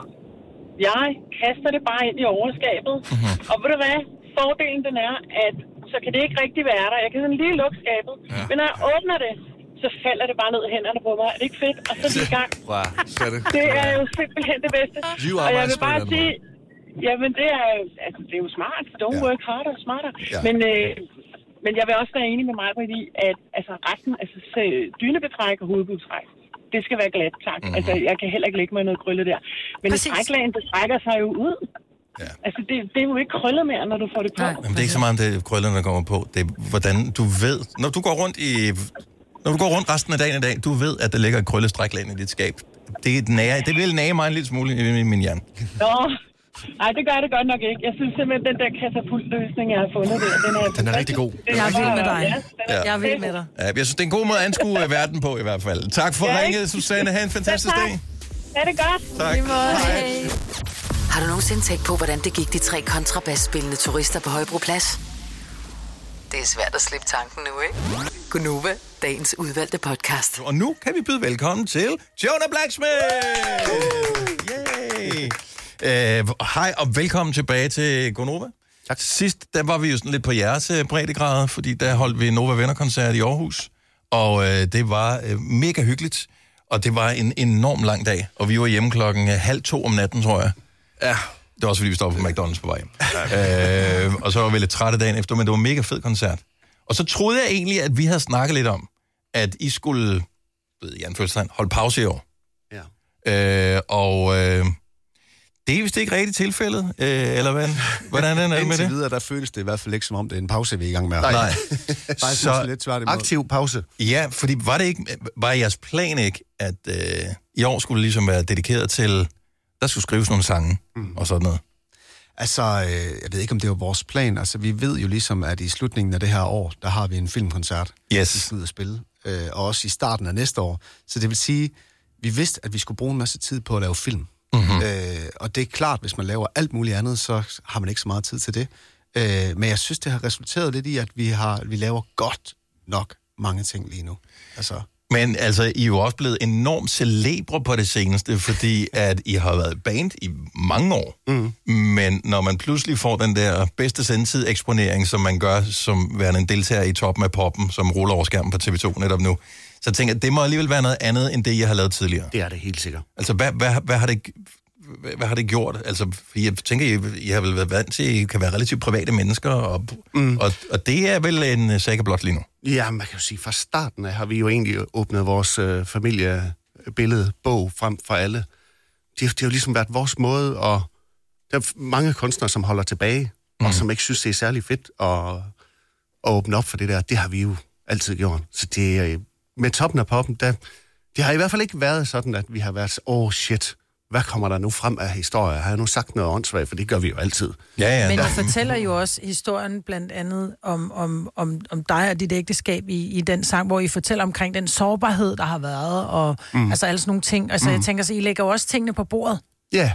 Jeg kaster det bare ind i overskabet. Mhm. Mm-hmm. Og ved du hvad? Fordelen den er, at så kan det ikke rigtig være der. Jeg kan sådan lige lukke skabet. Ja. Men når jeg åbner det, så falder det bare ned i hænderne på mig. Er det ikke fedt? Og så er vi i gang. Wow, så det. Det er jo simpelthen det bedste. You are og jeg vil bare sige, jamen det er, altså, det er jo smart. Don't Ja. work harder, smarter. Ja. Men, øh, men jeg vil også være enig med mig i, at altså, resten, altså se- dynebetræk og hovedbudtræk, det skal være glat, tak. Mhm. Mm-hmm. Altså, jeg kan heller ikke lægge mig noget krølle der. Men et træklagen, det strækker sig jo ud. Ja. Altså, det, det er jo ikke krøllet mere, når du får det på. Jamen, det er ikke så meget, det krøllerne, der kommer på. Det er, hvordan du ved, når du går rundt i... Når du går rundt resten af dagen i dag, du ved, at der ligger et krøllestræklæn i dit skab. Det, er et nære, det vil nage mig en lille smule i min hjerne. Nå, nej, det gør det godt nok ikke. Jeg synes simpelthen, den der katapultløsning, jeg har fundet der, den er... Den er rigtig god. Den Jeg er vild med dig. Ja, er Ja. Jeg er vild med dig. Ja, jeg synes, det er en god måde at anskue øh, verden på, i hvert fald. Tak for Ja, ringet? Susanne. Ha' en fantastisk Ja, tak. dag. Er det godt? Tak. Har du nogensinde tænkt på, hvordan det gik de tre kontrabasspillende turister på Højbroplads? Det er svært at slippe tanken nu, ikke? Gunova, dagens udvalgte podcast. Og nu kan vi byde velkommen til Jonah Blacksmith! Yay! Øh, hej og velkommen tilbage til Gonova. Tak. Sidst, der var vi jo sådan lidt på jeres øh, breddegrad, fordi der holdt vi Nova Venner-koncert i Aarhus, og øh, det var øh, mega hyggeligt, og det var en enorm lang dag, og vi var hjemme klokken øh, halv to om natten, tror jeg. Ja. Det var også, fordi vi stoppede på McDonald's på vej hjem. øh, og så var vi lidt trætte dagen efter, men det var en mega fed koncert. Og så troede jeg egentlig, at vi havde snakket lidt om, at I skulle, ved Jan Følstein, holde pause i år. Ja. Øh, og øh, det er vist ikke rigtigt tilfældet, øh, eller hvad? Hvordan er det med Indtil det? videre, der føles det i hvert fald ikke som om, det er en pause, vi er i gang med. Nej. Nej. Faktisk Så- lidt tværtimod. Aktiv pause. Ja, fordi var det ikke, var jeres plan ikke, at øh, i år skulle ligesom være dedikeret til, der skulle skrives nogle sange mm. og sådan noget? Altså, øh, jeg ved ikke, om det var vores plan. Altså, vi ved jo ligesom, at i slutningen af det her år, der har vi en filmkoncert, yes. vi skal ud og spille. Øh, og også i starten af næste år. Så det vil sige, vi vidste, at vi skulle bruge en masse tid på at lave film. Mm-hmm. Øh, og det er klart, hvis man laver alt muligt andet, så har man ikke så meget tid til det. Øh, men jeg synes, det har resulteret lidt i, at vi, har, vi laver godt nok mange ting lige nu. Altså, Men altså, I er jo også blevet enormt celebre på det seneste, fordi at I har været band i mange år. Mm. Men når man pludselig får den der bedste sendtid eksponering, som man gør som værende en deltager i toppen af poppen, som ruller over skærmen på TV2 netop nu, så tænker jeg, det må alligevel være noget andet, end det, jeg har lavet tidligere. Det er det helt sikkert. Altså, hvad, hvad, hvad, har, det, hvad, hvad har det gjort? Altså, jeg tænker, I, I har vel været vant til, at I kan være relativt private mennesker, og, mm. og, og det er vel en uh, saga blot lige nu. Ja, man kan jo sige, fra starten af har vi jo egentlig åbnet vores øh, familiebilledbog frem for alle. Det, det har jo ligesom været vores måde, og der er mange kunstnere, som holder tilbage, mm. og som ikke synes, det er særlig fedt at, at åbne op for det der. Det har vi jo altid gjort. Så det er med toppen af poppen, der, det har i hvert fald ikke været sådan, at vi har været, åh oh, shit, hvad kommer der nu frem af historier? Har jeg nu sagt noget åndssvagt? For det gør vi jo altid. Ja, ja. Men jeg fortæller jo også historien blandt andet om, om, om, om dig og dit ægteskab i, i den sang, hvor I fortæller omkring den sårbarhed, der har været, og mm. altså alle sådan nogle ting. Altså mm. jeg tænker, så I lægger jo også tingene på bordet. Ja,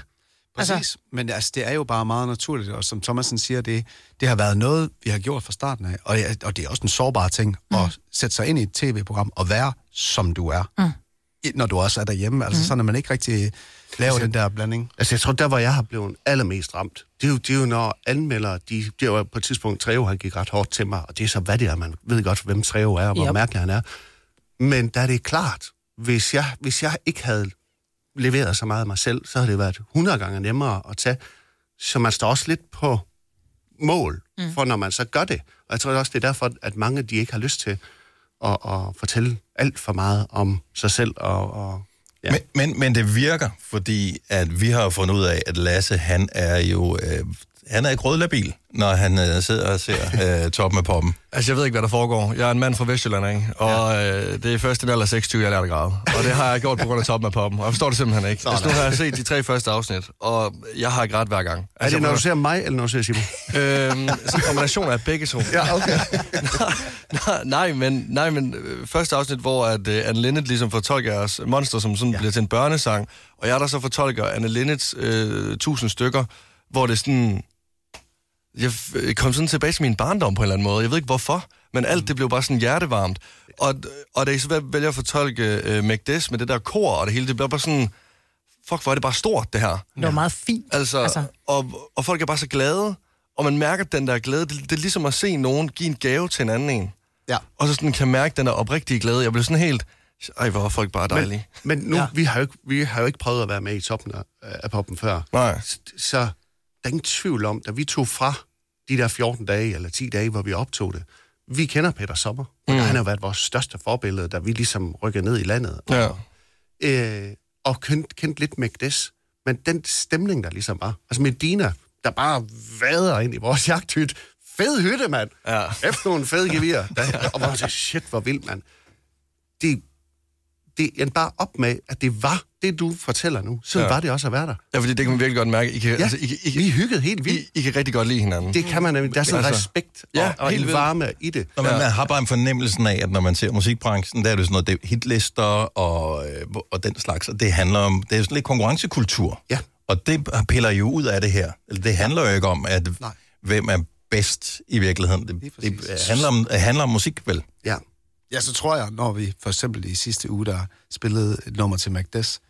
præcis. Altså, Men altså, det er jo bare meget naturligt, og som Thomasen siger, det, det har været noget, vi har gjort fra starten af, og, det- og det er også en sårbar ting mm. at sætte sig ind i et tv-program og være, som du er, mm. når du også er derhjemme. Altså mm. sådan, at man ikke rigtig laver Altså, den der blanding. Altså, jeg tror, der hvor jeg har blevet allermest ramt, det er jo, det er jo når anmeldere, de, det var på et tidspunkt, Treo, han gik ret hårdt til mig, og det er så, hvad det er, man ved godt, hvem Treo er, og hvor Yep. mærkelig han er. Men da det er klart, hvis jeg, hvis jeg ikke havde leveret så meget af mig selv, så havde det været 100 gange nemmere at tage. Så man står også lidt på mål mm. for, når man så gør det. Og jeg tror også, det er derfor, at mange de ikke har lyst til at, at fortælle alt for meget om sig selv. Og, og Ja. Men, men, men det virker, fordi at vi har fundet ud af, at Lasse, han er jo... Øh, han er ikke rødlabil, når han øh, sidder og ser øh, toppen af poppen. Altså, jeg ved ikke, hvad der foregår. Jeg er en mand fra Vestjylland, ikke? Og øh, det er først en alder af 26, jeg lærte at græde. Og det har jeg gjort på grund af toppen af poppen. Og jeg forstår det simpelthen ikke. Altså, nu har jeg set de tre første afsnit, og jeg har grædt hver gang. er det, når du ser mig, eller når du ser Simon? Øhm, en kombination af begge to. Ja, okay. nej, nej, men, nej, men øh, første afsnit, hvor at, uh, Anne Linnet ligesom fortolker os Monster, som sådan ja. bliver til en børnesang, og jeg der så fortolker Anne Linnets øh, tusind stykker, hvor det sådan... Jeg kom sådan tilbage til min barndom på en eller anden måde. Jeg ved ikke hvorfor, Men alt det blev bare sådan hjertevarmt. Og, og da I så vælger at fortolke uh, Macdes med det der kor og det hele, det bliver bare sådan, fuck, hvor er det bare stort, det her. Det var meget fint. Altså, altså. Og, og folk er bare så glade, og man mærker den der glæde. Det, det er ligesom at se nogen give en gave til en anden en. Ja. Og så sådan kan mærke den der oprigtige glæde. Jeg bliver sådan helt, ej, hvor er folk bare dejlige. Men, men nu, ja. vi, har jo ikke, vi har jo ikke prøvet at være med i toppen af, af poppen før. Nej. Så, så der er ingen tvivl om, da vi tog fra de der 14 dage, eller 10 dage, hvor vi optog det, vi kender Peter Sommer. Mm. Han har været vores største forbillede, da vi ligesom rykkede ned i landet. Ja. øh, og kendt, kendt lidt Macdes. Men den stemning, der ligesom var, altså Medina, der bare vader ind i vores jagthyt. Fed hytte, mand. Ja. Efter nogle fede gevir. Der, og man siger, shit, hvor vildt, mand. Det, det endte bare op med, at det var det, du fortæller nu. Så Ja. ja. var det også at være der. Ja, fordi det kan man virkelig godt mærke. I kan, Ja, altså, I, I, vi hyggede helt vildt. I, I kan rigtig godt lide hinanden. Det kan man nemlig. Der er sådan Altså, respekt og, ja, og helt en vildt. varme i det. Og man, man har bare en fornemmelsen af, at når man ser musikbranchen, der er det sådan noget det er hitlister og, øh, og den slags, og det handler om, det er sådan lidt konkurrencekultur. Ja. Og det piller jo ud af det her. Det handler jo ikke om, at Nej. hvem er bedst i virkeligheden. Det, det handler, om, det handler om musik, vel? Ja. Ja, så tror jeg, når vi for eksempel i sidste uge, der spillede et nummer til Magdes,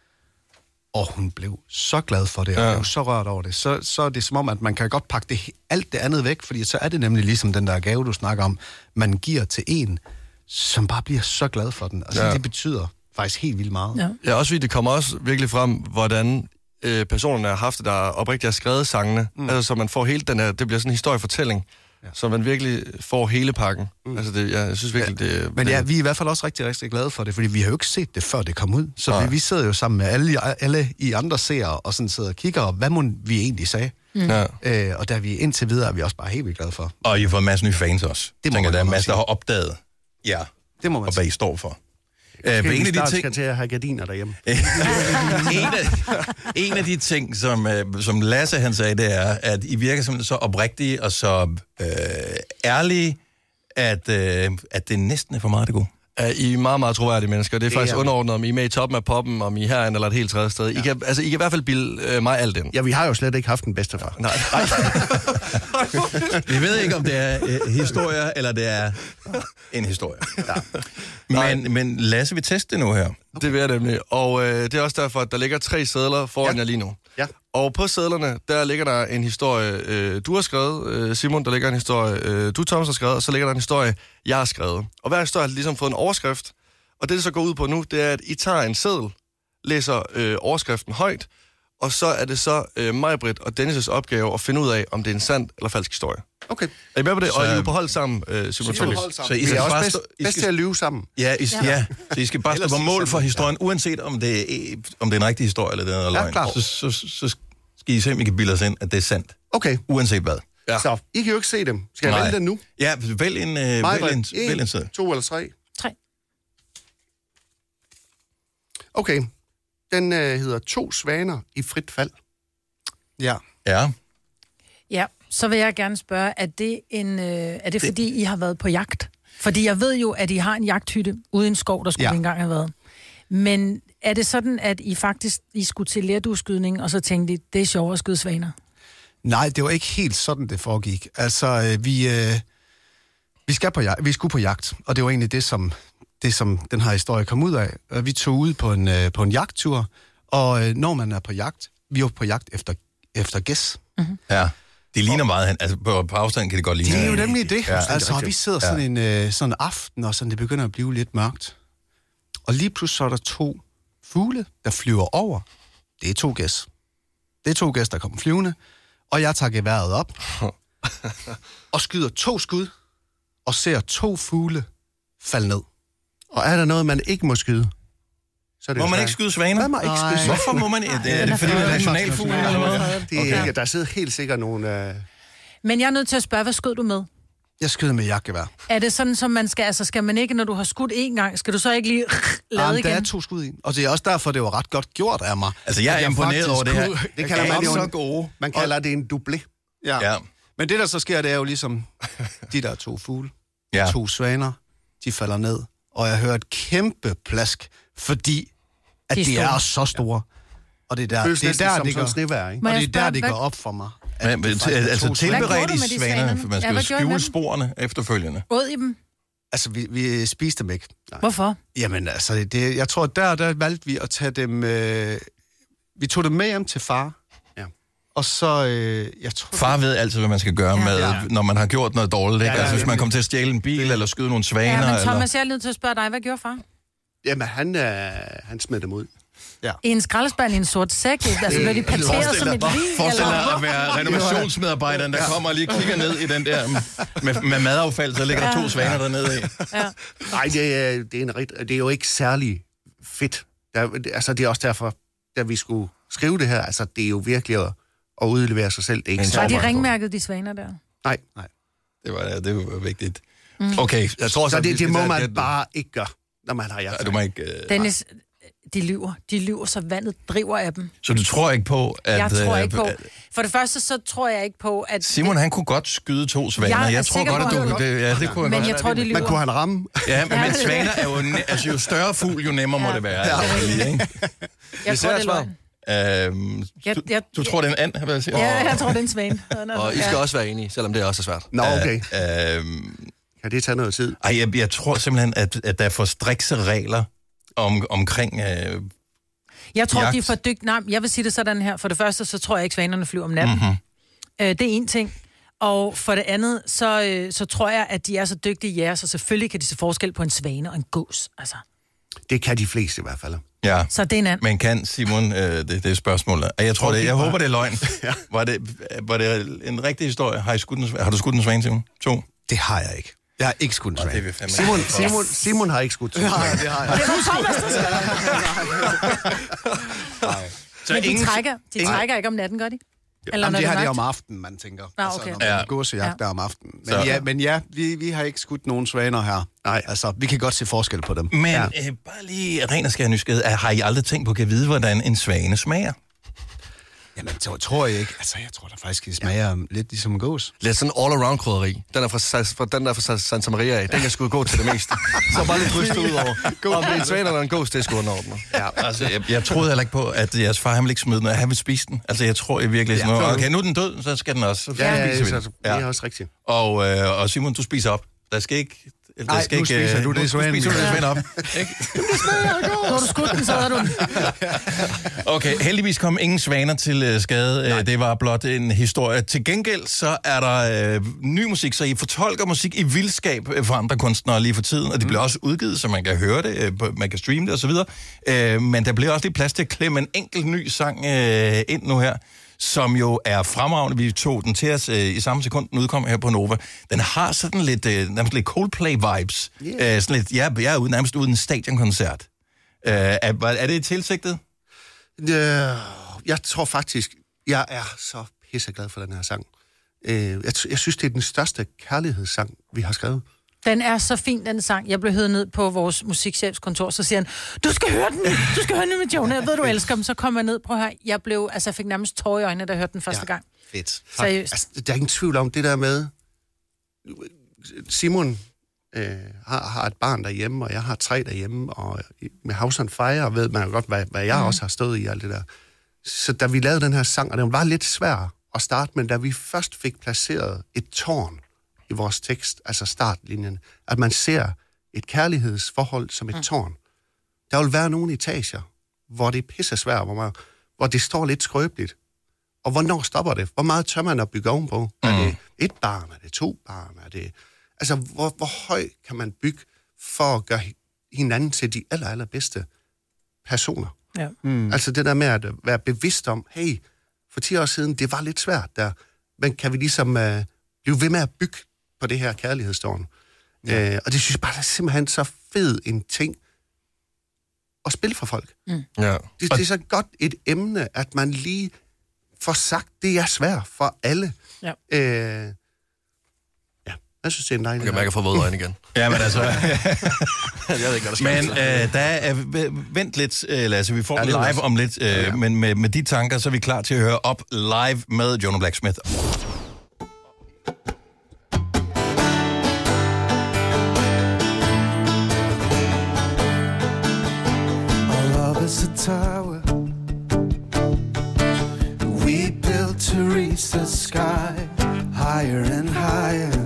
og hun blev så glad for det, og Ja. blev så rørt over det, så, så er det som om, at man kan godt pakke det, alt det andet væk, fordi så er det nemlig ligesom den der gave, du snakker om, man giver til en, som bare bliver så glad for den. Altså, Ja. ja. det betyder faktisk helt vildt meget. Ja. Ja, også fordi det kommer også virkelig frem, hvordan øh, personerne har haft det, der oprigtigt har skrevet sangene. Mm. Altså, så man får hele den her, det bliver sådan en historiefortælling, ja. så man virkelig får hele pakken. Mm. Altså, det, jeg synes virkelig, det... Men ja, vi er i hvert fald også rigtig, rigtig glade for det, fordi vi har jo ikke set det, før det kom ud. Så Nej. vi, vi sidder jo sammen med alle, alle i andre seere, og sådan sidder og kigger, og hvad må vi egentlig sagde. Mm. Ja. Øh, og der vi indtil videre er vi også bare helt vildt glade for. Og I har fået en masse nye fans også. Det må Tænker, man der er en godt masse, der har opdaget ja, det må man og hvad I står for. Skal Øh, en af de ting, skal til at have gardiner derhjemme. en, af, en af de ting, som, øh, som Lasse han sagde, det er, at I virker som så oprigtige og så øh, ærlige, at, øh, at det næsten er for meget det gode. Er I er meget, meget troværdige mennesker. Det er Det faktisk er vi. underordnet, om I er med i toppen af poppen, om I er herinde eller et helt tredje sted. I, kan, altså, I kan i hvert fald bilde øh, mig alt ind. Ja, vi har jo slet ikke haft en bedstefar. Nej. Vi ved ikke, om det er øh, historier, eller det er en historie. Ja. Men, men Lasse vil teste det nu her. Det vil jeg nemlig. Og øh, det er også derfor, at der ligger tre sædler foran ja. jer lige nu. Ja. Og på sædlerne, der ligger der en historie, øh, du har skrevet, øh, Simon, der ligger en historie, øh, du, Thomas, har skrevet, og så ligger der en historie, jeg har skrevet. Og hver historie har ligesom fået en overskrift. Og det, det så går ud på nu, det er, at I tager en seddel, læser øh, overskriften højt, og så er det så øh, mig, Britt og Dennis' opgave at finde ud af, om det er en sand eller falsk historie. Okay. Er I med på det? Så- og I er jo på hold sammen, øh, Simon Så. Så I skal er også bedst, stå- I bedst skal- til at lyve sammen. Ja, I, ja. ja. Så I skal bare stå på mål for historien, uanset om det er, om det er en rigtig historie eller det er Ja, løgn. klart. Så, så, så skal I se, om I kan bilde os ind, at det er sandt. Okay, Uanset hvad. Ja. så I kan jo ikke se dem. Skal jeg vælge den nu? Ja, vælg en, øh, vælg en, vælg en seddel. to eller tre? Tre. Okay. Den øh, hedder To svaner i frit fald. Ja. Ja. Ja, så vil jeg gerne spørge, er det, en, øh, er det fordi, I har været på jagt? Fordi jeg ved jo, at I har en jagthytte ude i en skov, der skulle Ja. engang have været. Men er det sådan, at I faktisk I skulle til lærdueskydning, og så tænkte I, det er sjovere at skyde svaner? Nej, det var ikke helt sådan, det foregik. Altså, øh, vi, øh, vi, skal på jagt, vi skulle på jagt, og det var egentlig det, som, det, som den her historie kom ud af. Øh, Vi tog ud på en, øh, på en jagttur, og øh, når man er på jagt, vi var på jagt efter, efter gæs. Ja. Det ligner meget, han- altså på, på afstand kan det godt ligne. Det er jo nemlig det. Ja. Ja, altså, og vi sidder sådan en øh, sådan en aften, og sådan, det begynder at blive lidt mørkt. Og lige pludselig så er der to fugle, der flyver over. Det er to gæs. Det er to gæs, der kommer flyvende. Og jeg tager geværet op og skyder to skud og ser to fugle falde ned. Og er der noget, man ikke må skyde? Så er det Må man svært. ikke skyde svaner? Man må ikke Nej. skyde svaner. Hvorfor må man ikke? Er det fordi, det er nationalfugl eller hvad? Det er Okay. ikke, der sidder helt sikkert nogle... Øh... Men jeg er nødt til at spørge, hvad skød du med? Jeg skyder med jagtgevær. Er det sådan, som man skal, altså skal man ikke, når du har skudt en gang, skal du så ikke lige lade Jamen, igen? der er to skud i. Og det er også derfor, det var ret godt gjort af mig. Altså, jeg er imponeret over det her. kunne- Det kalder er man jo så en- gode. Man kalder det en dublé. Ja. Ja. Men det, der så sker, det er jo ligesom, de der to fugle, ja. to svaner, de falder ned, og jeg hører et kæmpe plask, fordi at De er de er så store. Og det er der, Føles det er der, som det går, snevær, ikke? Og det er der, det går op for mig. Men, men, er altså to svaner. Hvad tilberedt gjorde du i svaner, for man Ja, skal hvad jo skjule sporene efterfølgende. Åd i dem? Altså, vi, vi spiste dem ikke. Nej. Hvorfor? Jamen, altså, det, jeg tror, der, der valgte vi at tage dem... Øh, vi tog dem med hjem til far. Ja. Og så, øh, jeg tror... Far ved altid, hvad man skal gøre Ja. med, Ja. når man har gjort noget dårligt. Ikke? Ja, ja, altså, hvis man kommer til at stjæle en bil, eller skyde nogle svaner. Ja, men eller... Thomas, jeg er nødt til at spørge dig, hvad gjorde far? Jamen, han, øh, han smed dem ud. Ja. I en skraldespand i en sort sæk? Altså, blev de parteret som et lig? Forestil dig eller? at være renovationsmedarbejderen, der kommer og lige kigger ned i den der med, med madaffald, så ligger der to svaner dernede i. Ja. Nej, det er, det, er en rigt, det er jo ikke særlig fedt. Der, det- altså, det er også derfor, da vi skulle skrive det her, altså, det er jo virkelig at, at udlevere sig selv. Det er ikke Var de ringmærket, de svaner der? Nej. Nej. Det var, det var vigtigt. Mm. Okay, Jeg tror, så vi det, det må man det- bare ikke gøre, når man har Ja, jagt. du må ikke... øh, Dennis, de lyver. De lyver, så vandet driver af dem. Så du tror ikke på, at... Jeg tror øh, ikke på... For det første, så tror jeg ikke på, at... Simon, han kunne godt skyde to svaner. Jeg Jeg, tror sikker godt, på, at du... Det, ja, det kunne jeg Men godt. jeg tror, de lyver. Man kunne han ramme. Ja, men, Ja, men er svaner er jo... Altså, jo større fugl, jo nemmere må det være. Ja. Altså, lige, ikke? Jeg tror, det er løgn. Øhm, Jeg, du, jeg, du tror, det er en and, hvad jeg siger? ja, jeg tror, det er en svane. Og I skal også være enige, selvom det også er svært. Nå, okay. Øhm, Kan det tage noget tid? ej, jeg, jeg tror simpelthen, at, at der er for strikse regler om, omkring... Øh, Jeg tror, Jagt. de er for dygtige. Nej, jeg vil sige det sådan her. For det første, så tror jeg ikke, svanerne flyver om natten. Mhm. Øh, det er en ting. Og for det andet, så, øh, så tror jeg, at de er så dygtige jæger, så selvfølgelig kan de se forskel på en svane og en gås. Altså. Det kan de fleste i hvert fald. Ja. Så det er en anden. Men kan Simon, øh, det, det er spørgsmålet. Jeg tror det, jeg håber, det er løgn. Var det, var det en rigtig historie? Har, I skudt en, har du skudt en svane, Simon? To? Det har jeg ikke. Jeg har ikke skudt en det svane. Simon, ikke. Simon, Simon har ikke skudt. Det har jeg, det har jeg. Det var Thomas, der. Så Men de trækker, de trækker ikke om natten, gør de? Eller Jamen, det er her det er om aftenen, man tænker. Nå, Altså, okay. når man Ja. ja. gåsejagt Ja. der om aftenen. Men Så- ja, men ja vi, vi har ikke skudt nogen svaner her. Nej. Altså, vi kan godt se forskel på dem. Men Ja. øh, bare lige ren og skær nysgerrighed. Er- Har I aldrig tænkt på at vide, hvordan en svane smager? Jamen, det tror jeg ikke. Altså, jeg tror da faktisk, det smager lidt ligesom en gås. Lidt sådan all-around krydderi. Den er fra, fra, den der fra Sa- Santa Maria af. Den kan sgu gå til det meste. Så bare lidt krydset ud over. Om det er en svane eller en gås, det er sgu underordnet. Ja. Altså, jeg, jeg troede heller ikke på, at jeres far han ville ikke smide den, han ville spise den. Altså, jeg tror i virkelig sådan Ja. noget. Okay, nu er den død, så skal den også. Så Ja, ja, ja, så, det er også rigtigt. Og, øh, og Simon, du spiser op. Der skal ikke... Der Nej, skal nu ikke, spiser øh, du det nu svanen. spiser du det svanen op. Ikke? Når du skudt den, så havde du den. Okay, heldigvis kom ingen svaner til øh, skade. Nej. Det var blot en historie. Til gengæld så er der øh, ny musik, så I fortolker musik i vildskab øh, for andre kunstnere lige for tiden, og det bliver også udgivet, så man kan høre det, øh, man kan streame det osv. Øh, men der bliver også lige plads til at klemme en enkelt ny sang øh, ind nu her, som jo er fremragende. Vi tog den til os øh, i samme sekund, den udkom her på Nova. Den har sådan lidt, øh, nærmest lidt Coldplay-vibes. Yeah. Øh, sådan lidt, ja, jeg er ude, nærmest ude en stadionkoncert. Øh, er, er det tilsigtet? Øh, jeg tror faktisk, jeg er så pisseglad for den her sang. Øh, jeg, jeg synes, det er den største kærlighedssang, vi har skrevet. Den er så fin, den sang. Jeg blev hørt ned på vores musikchefskontor, så siger han, du skal høre den, du skal høre den med Jonah. Jeg ved, du elsker dem. Så kom jeg ned, at høre. Jeg blev, altså, jeg fik nærmest tårer i øjnene, da jeg hørte den første ja. gang. Fedt. Seriøst. Altså, der er ingen tvivl om det der med... Simon øh, har, har et barn derhjemme, og jeg har tre derhjemme, og med House on Fire ved man jo godt, hvad, hvad jeg mm. også har stået i alt det der. Så da vi lavede den her sang, og den var lidt svær at starte, men da vi først fik placeret et tårn i vores tekst, altså startlinjen, at man ser et kærlighedsforhold som et mm. tårn. Der vil være nogle etager, hvor det er pisse svært, hvor, man, hvor det står lidt skrøbeligt. Og hvornår stopper det? Hvor meget tør man at bygge ovenpå? Mm. Er det et barn? Er det to barn? Er det... Altså, hvor, hvor høj kan man bygge for at gøre hinanden til de aller, allerbedste personer? Ja. Mm. Altså det der med at være bevidst om, hey, for 10 år siden, det var lidt svært der, men kan vi ligesom uh, blive ved med at bygge på det her kærlighedstårn? Ja. Uh, og det synes jeg bare er simpelthen så fed en ting at spille for folk. Mm. Ja. Det, det er så godt et emne, at man lige får sagt, det er svært for alle. Ja. Øh, ja, jeg synes, det er en dejlig Jeg kan mærke at få våde øjne igen. Ja, men altså... Jeg ved ikke, hvad der sker. Men øh, der er, vent lidt, øh, Lasse, vi får Ja, det live om lidt, øh, ja, ja. men med, med de tanker, så er vi klar til at høre op live med Jonah Blacksmith. tower. We built to reach the sky higher and higher.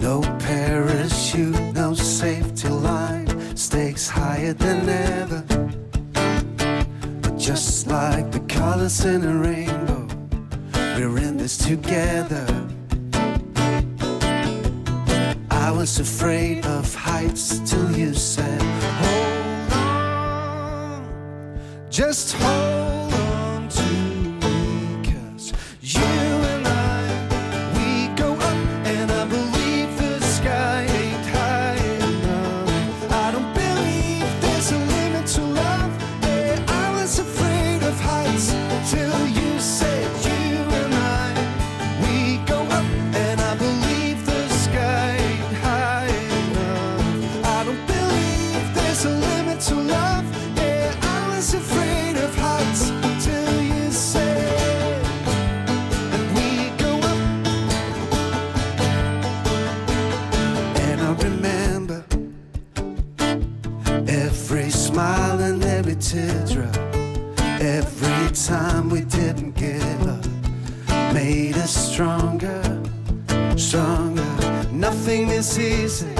No parachute no safety line stakes higher than ever. But just like the colors in a rainbow we're in this together. I was afraid of heights till you said just hold and every teardrop, every time we didn't give up, made us stronger, stronger. Nothing is easy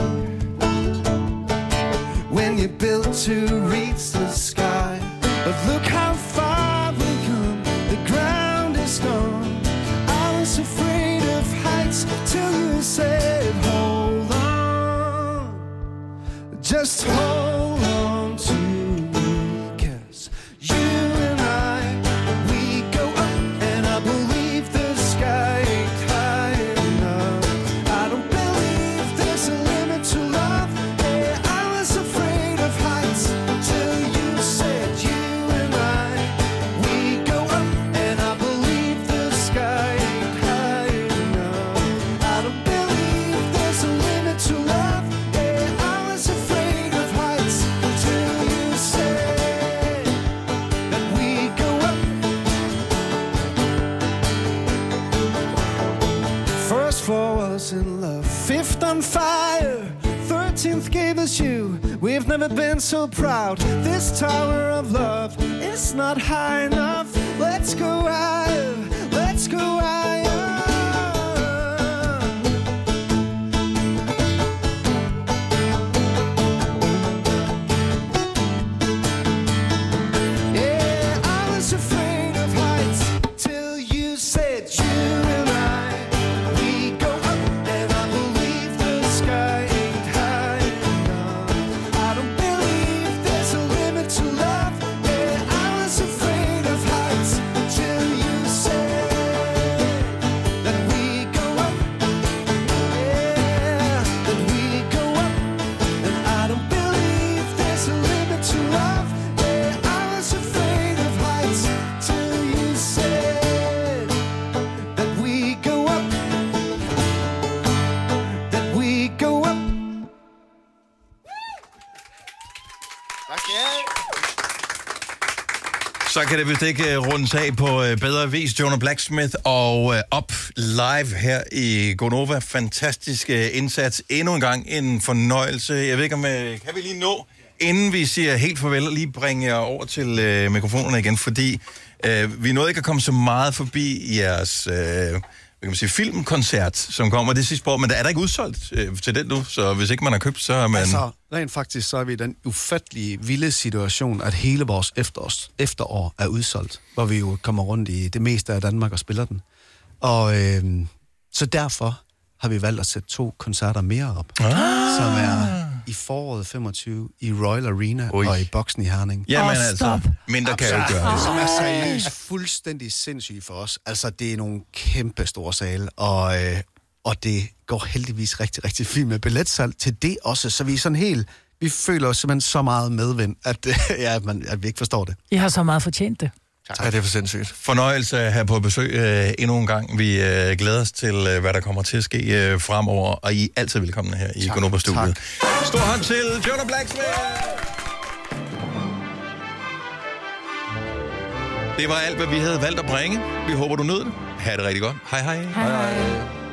when you're built to reach the sky. But look how far we've come, the ground is gone. I was afraid of heights till you said, Hold on, just hold us you. We've never been so proud. This tower of love is not high enough. Let's go higher, Kan det vist ikke øh, rundes af på øh, bedre vis. Jonah Blacksmith og øh, op live her i Gonova. Fantastisk indsats. Endnu en gang en fornøjelse. Jeg ved ikke, om kan vi lige nå, inden vi siger helt farvel, lige bringe jer over til mikrofonerne igen, fordi øh, vi nåede ikke at komme så meget forbi jeres... Øh, kan man sige, filmkoncert, som kommer det sidste år, men der er der ikke udsolgt øh, til den nu, så hvis ikke man har købt, så er man... Altså, rent faktisk, så er vi i den ufattelige vilde situation, at hele vores efterårs, efterår er udsolgt, hvor vi jo kommer rundt i det meste af Danmark og spiller den. Og øh, så derfor har vi valgt at sætte to koncerter mere op, ah. som er i foråret 25 i Royal Arena Ui. og i Boksen i Herning. Jamen oh, altså, mindre kan jeg jo ikke gøre det. Som er seriøst fuldstændig sindssygt for os. Altså, det er nogle kæmpe store sale, og, øh, og det går heldigvis rigtig, rigtig fint med billetsalg til det også. Så vi er sådan helt... Vi føler os simpelthen så meget medvind, at, øh, ja, at, man, at vi ikke forstår det. I har så meget fortjent det. Tak. Ja, det er for sindssygt. Fornøjelse at have på besøg øh, endnu en gang. Vi øh, glæder os til, øh, hvad der kommer til at ske øh, fremover, og I er altid velkomne her i Gonova Studiet. Stor hånd til Jonah Blacksmith! Det var alt, hvad vi havde valgt at bringe. Vi håber, du nød det. Ha' det rigtig godt. Hej hej. Hej hej.